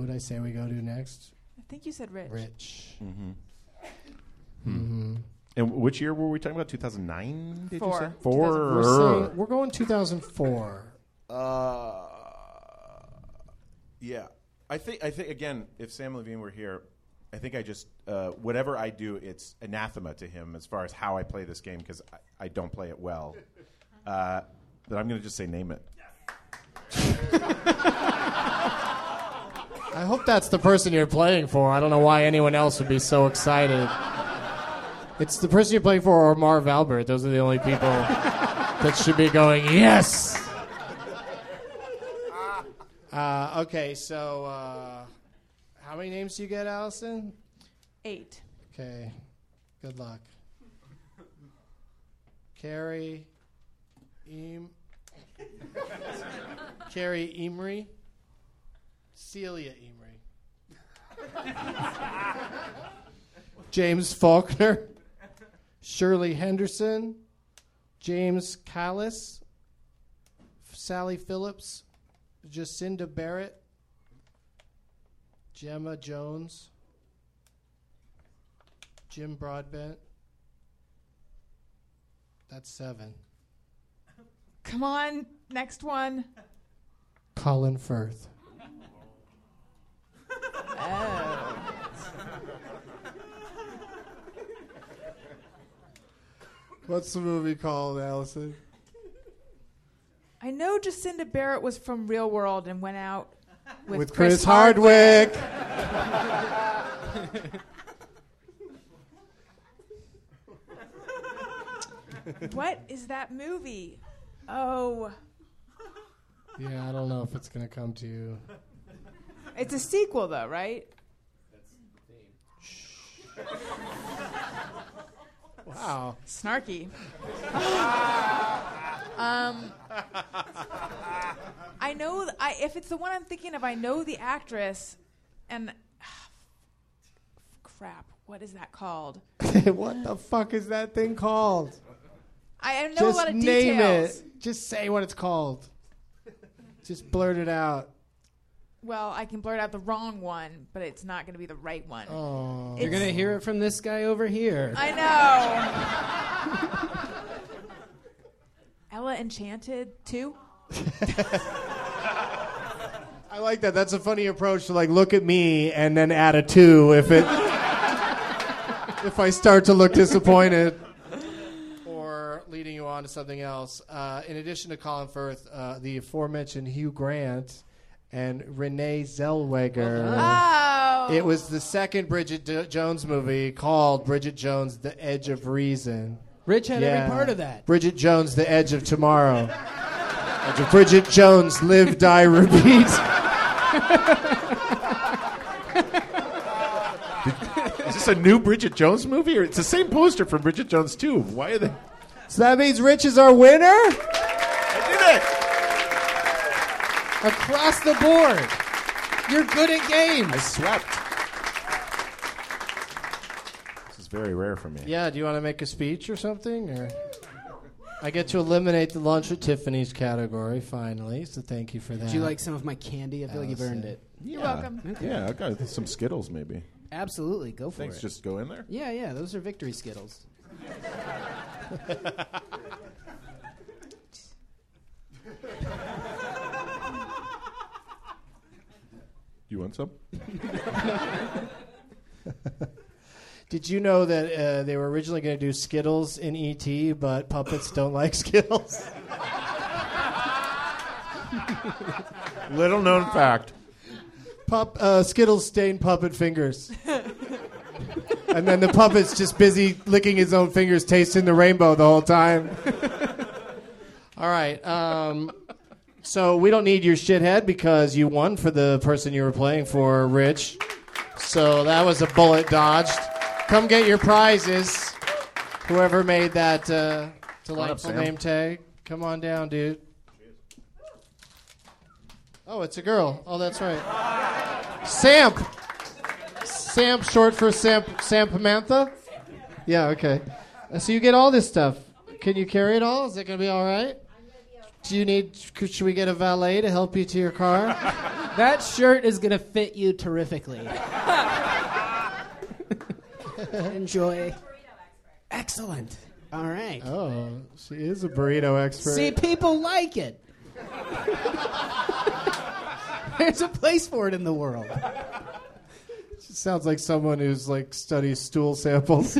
Who did I say we go to next? I think you said Rich. Rich. Mm-hmm. Mm-hmm. And which year were we talking about? 2009, did Four. you say? Four. We're, saying, we're going 2004. Uh, yeah. I think, I think, again, if Sam Levine were here, I think I just, uh, whatever I do, it's anathema to him as far as how I play this game because I, I don't play it well. Uh, but I'm going to just say name it. I hope that's the person you're playing for. I don't know why anyone else would be so excited. It's the person you're playing for or Marv Albert. Those are the only people that should be going, yes! Uh, okay, so uh, how many names do you get, Alison? Eight. Okay, good luck. Carrie, Eam, Carrie Emery, Celia Imrie, James Faulkner, Shirley Henderson, James Callis, Sally Phillips, Jacinda Barrett, Gemma Jones. Jim Broadbent. That's seven. Come on, next one. Colin Firth. Oh. What's the movie called, Alison? I know Jacinda Barrett was from Real World and went out with, With Chris, Hardwick. What is that movie? Oh, Yeah, I don't know if it's gonna come to you. It's a sequel though, right? Wow. Snarky. um, I know. th- I if it's the one I'm thinking of, I know the actress, and crap. What is that called? what the fuck is that thing called? I I know Just a lot of name details. it. Just say what it's called. Just blurt it out. Well, I can blurt out the wrong one, but it's not going to be the right one. Oh. You're gonna hear it from this guy over here. I know. Ella Enchanted too. I like that. That's a funny approach to like look at me and then add a two if it if I start to look disappointed or leading you on to something else. Uh, in addition to Colin Firth, uh, the aforementioned Hugh Grant and Renee Zellweger. Oh. It was the second Bridget D- Jones movie called Bridget Jones: The Edge of Reason. Rich had Yeah. every part of that. Bridget Jones: The Edge of Tomorrow. Edge of Bridget Jones: Live, Die, Repeat. Is this a new Bridget Jones movie, or it's the same poster for Bridget Jones too? Why are they? So that means Rich is our winner I did it! Across the board. You're good at games. I swept. This is very rare for me. Yeah, do you want to make a speech or something? Or I get to eliminate the lunch at Tiffany's category finally, so thank you for that. Would you like some of my candy? I feel like you've earned it. You're welcome. Yeah, I've got some Skittles maybe. Absolutely, go for it. Thanks. it. Just go in there. yeah, yeah, those are victory skittles. You want some? Did you know that uh, they were originally going to do Skittles in ET, but puppets don't like Skittles? Little known fact. Pup, uh, Skittles stain puppet fingers. and then the puppet's just busy licking his own fingers, tasting the rainbow the whole time. All right. Um, so we don't need your shithead because you won for the person you were playing for, Rich. So that was a bullet dodged. Come get your prizes. Whoever made that uh, delightful Sam. name tag, come on down, dude. Oh, it's a girl. Oh, that's right. Samp. Samp, short for Samp, Sampamantha? Yeah, okay. So you get all this stuff. Can you carry it all? Is it gonna be all right? Do you need? Should we get a valet to help you to your car? That shirt is gonna fit you terrifically. Enjoy. Excellent. All right. oh, she is a burrito expert. See, people like it. There's a place for it in the world. She sounds like someone who's like studies stool samples.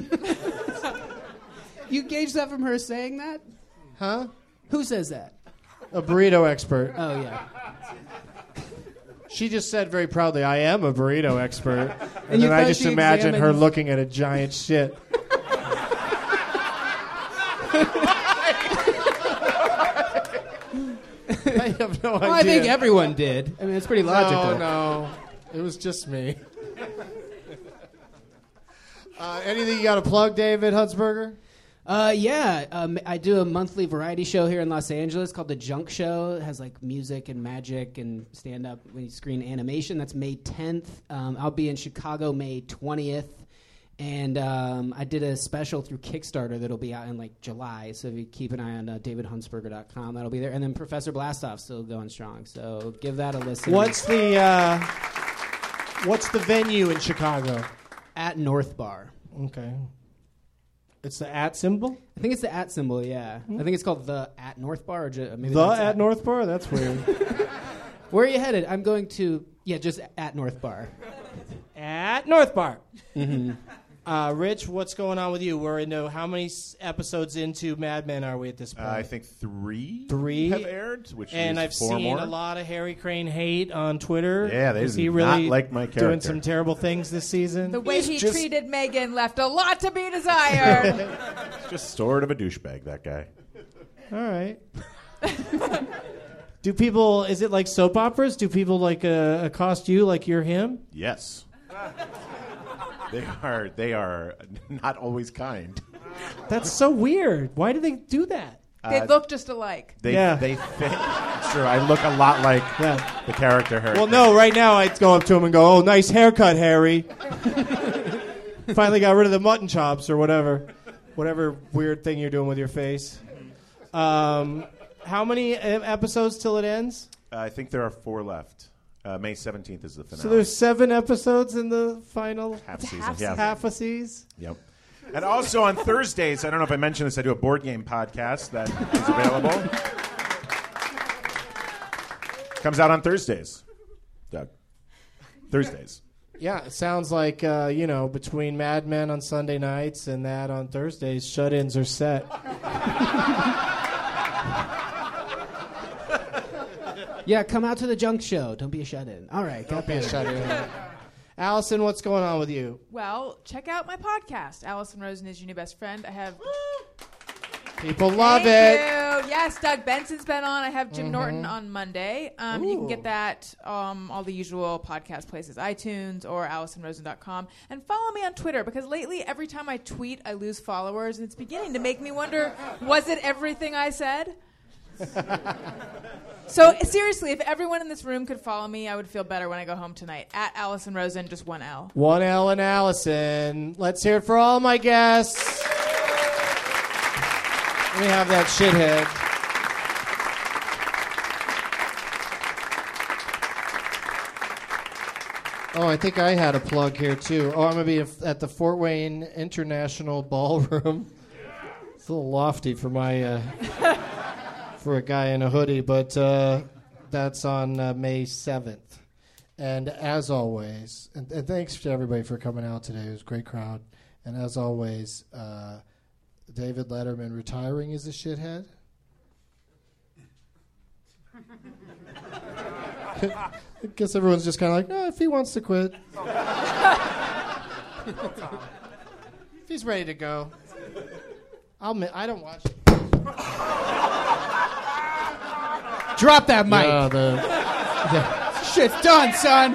You gauge that from her saying that? huh? Who says that? A burrito expert. Oh yeah. She just said very proudly, "I am a burrito expert," and, And then I just imagine her looking at a giant shit. I have no idea. Well, I think everyone did. I mean, it's pretty logical. No, no, it was just me. uh, anything you got to plug, David Huntsberger? Uh, yeah, um, I do a monthly variety show here in Los Angeles called The Junk Show. It has like music and magic and stand up when you screen animation. That's May 10th. Um, I'll be in Chicago May 20th. And um, I did a special through Kickstarter that'll be out in like July. So if you keep an eye on uh, davidhuntsberger.com, that'll be there. And then Professor Blastoff still going strong. So give that a listen. What's the uh, What's the venue in Chicago? at North Bar? Okay, it's the at symbol. I think it's the at symbol, yeah. I think it's called the at North Bar. Or ju- uh, maybe The that's at North Bar. That's weird. Where are you headed? I'm going to, yeah, just at North Bar. at North Bar. Mm-hmm. Uh, Rich, what's going on with you? We're into how many s- episodes into Mad Men are we at this Uh, point? I think three Three? have aired, which and leaves I've four seen more. a lot of Harry Crane hate on Twitter. Yeah, they Is do he not really like my doing character. some terrible things this season? The way He's he just- treated Megan left a lot to be desired. Just sort of a douchebag, that guy. All right. Do people? Is it like soap operas? Do people like uh, accost you like you're him? Yes. They are. They are not always kind. That's so weird. Why do they do that? they look just alike. They Yeah. they fit. It's true. I look a lot like Yeah. the character. Harry. Well, no. Right now, I'd go up to him and go, "Oh, nice haircut, Harry." Finally got rid of the mutton chops or whatever, whatever weird thing you're doing with your face. Um, how many e- episodes till it ends? I think there are four left. Uh, May seventeenth is the finale. So there's seven episodes in the final half season. half yeah. half a season. Yep. And also on Thursdays, I don't know if I mentioned this, I do a board game podcast that is available. Comes out on Thursdays. Doug. Thursdays. Yeah, it sounds like uh, you know between Mad Men on Sunday nights and that on Thursdays, shut-ins are set. Yeah, come out to the junk show. Don't be a shut in. All right, got Be a shut-in. Alison, what's going on with you? Well, check out my podcast. Alison Rosen is your new best friend. I have. People love Thank it. you. Yes, Doug Benson's been on. I have Jim Norton on Monday. Um, you can get that um, all the usual podcast places, iTunes or AlisonRosen.com. And follow me on Twitter because lately, every time I tweet, I lose followers, and it's beginning to make me wonder: was it everything I said? so seriously, if everyone in this room could follow me, I would feel better when I go home tonight. At Alison Rosen, just one L. One L and Alison. Let's hear it for all my guests. Let me have that shithead. Oh, I think I had a plug here too. Oh, I'm gonna be at the Fort Wayne International Ballroom. It's a little lofty for my uh, for a guy in a hoodie, but uh, that's on uh, May seventh. And as always, and, and thanks to everybody for coming out today. It was a great crowd. And as always, uh, David Letterman retiring is a shithead. I guess everyone's just kind of like, no, if he wants to quit. if he's ready to go. I'll mi- I don't watch. Drop that mic. Yeah, the, Shit's done, son.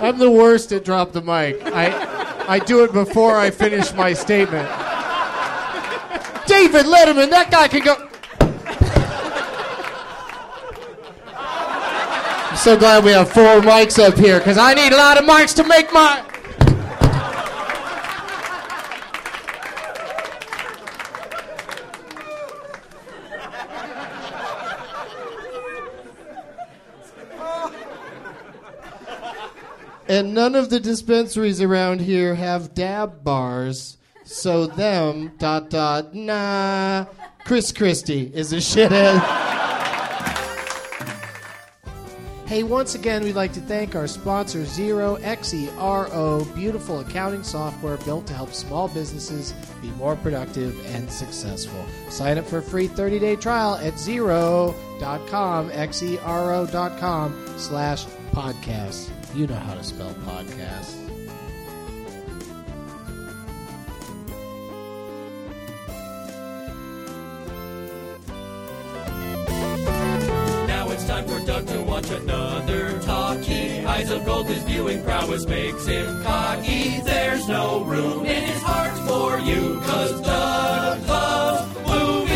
I'm the worst at drop the mic. I I do it before I finish my statement. David Letterman, that guy can go. I'm so glad we have four mics up here because I need a lot of mics to make my. And none of the dispensaries around here have dab bars. So them dot dot nah. Chris Christie is a shithead. Hey, once again, we'd like to thank our sponsor, Zero XERO, beautiful accounting software built to help small businesses be more productive and successful. Sign up for a free 30-day trial at xero.com, X-E-R-O.com slash podcast. You know how to spell podcast. Now it's time for Doug to watch another talkie. Eyes of gold, his viewing prowess makes him cocky. There's no room in his heart for you, cause Doug loves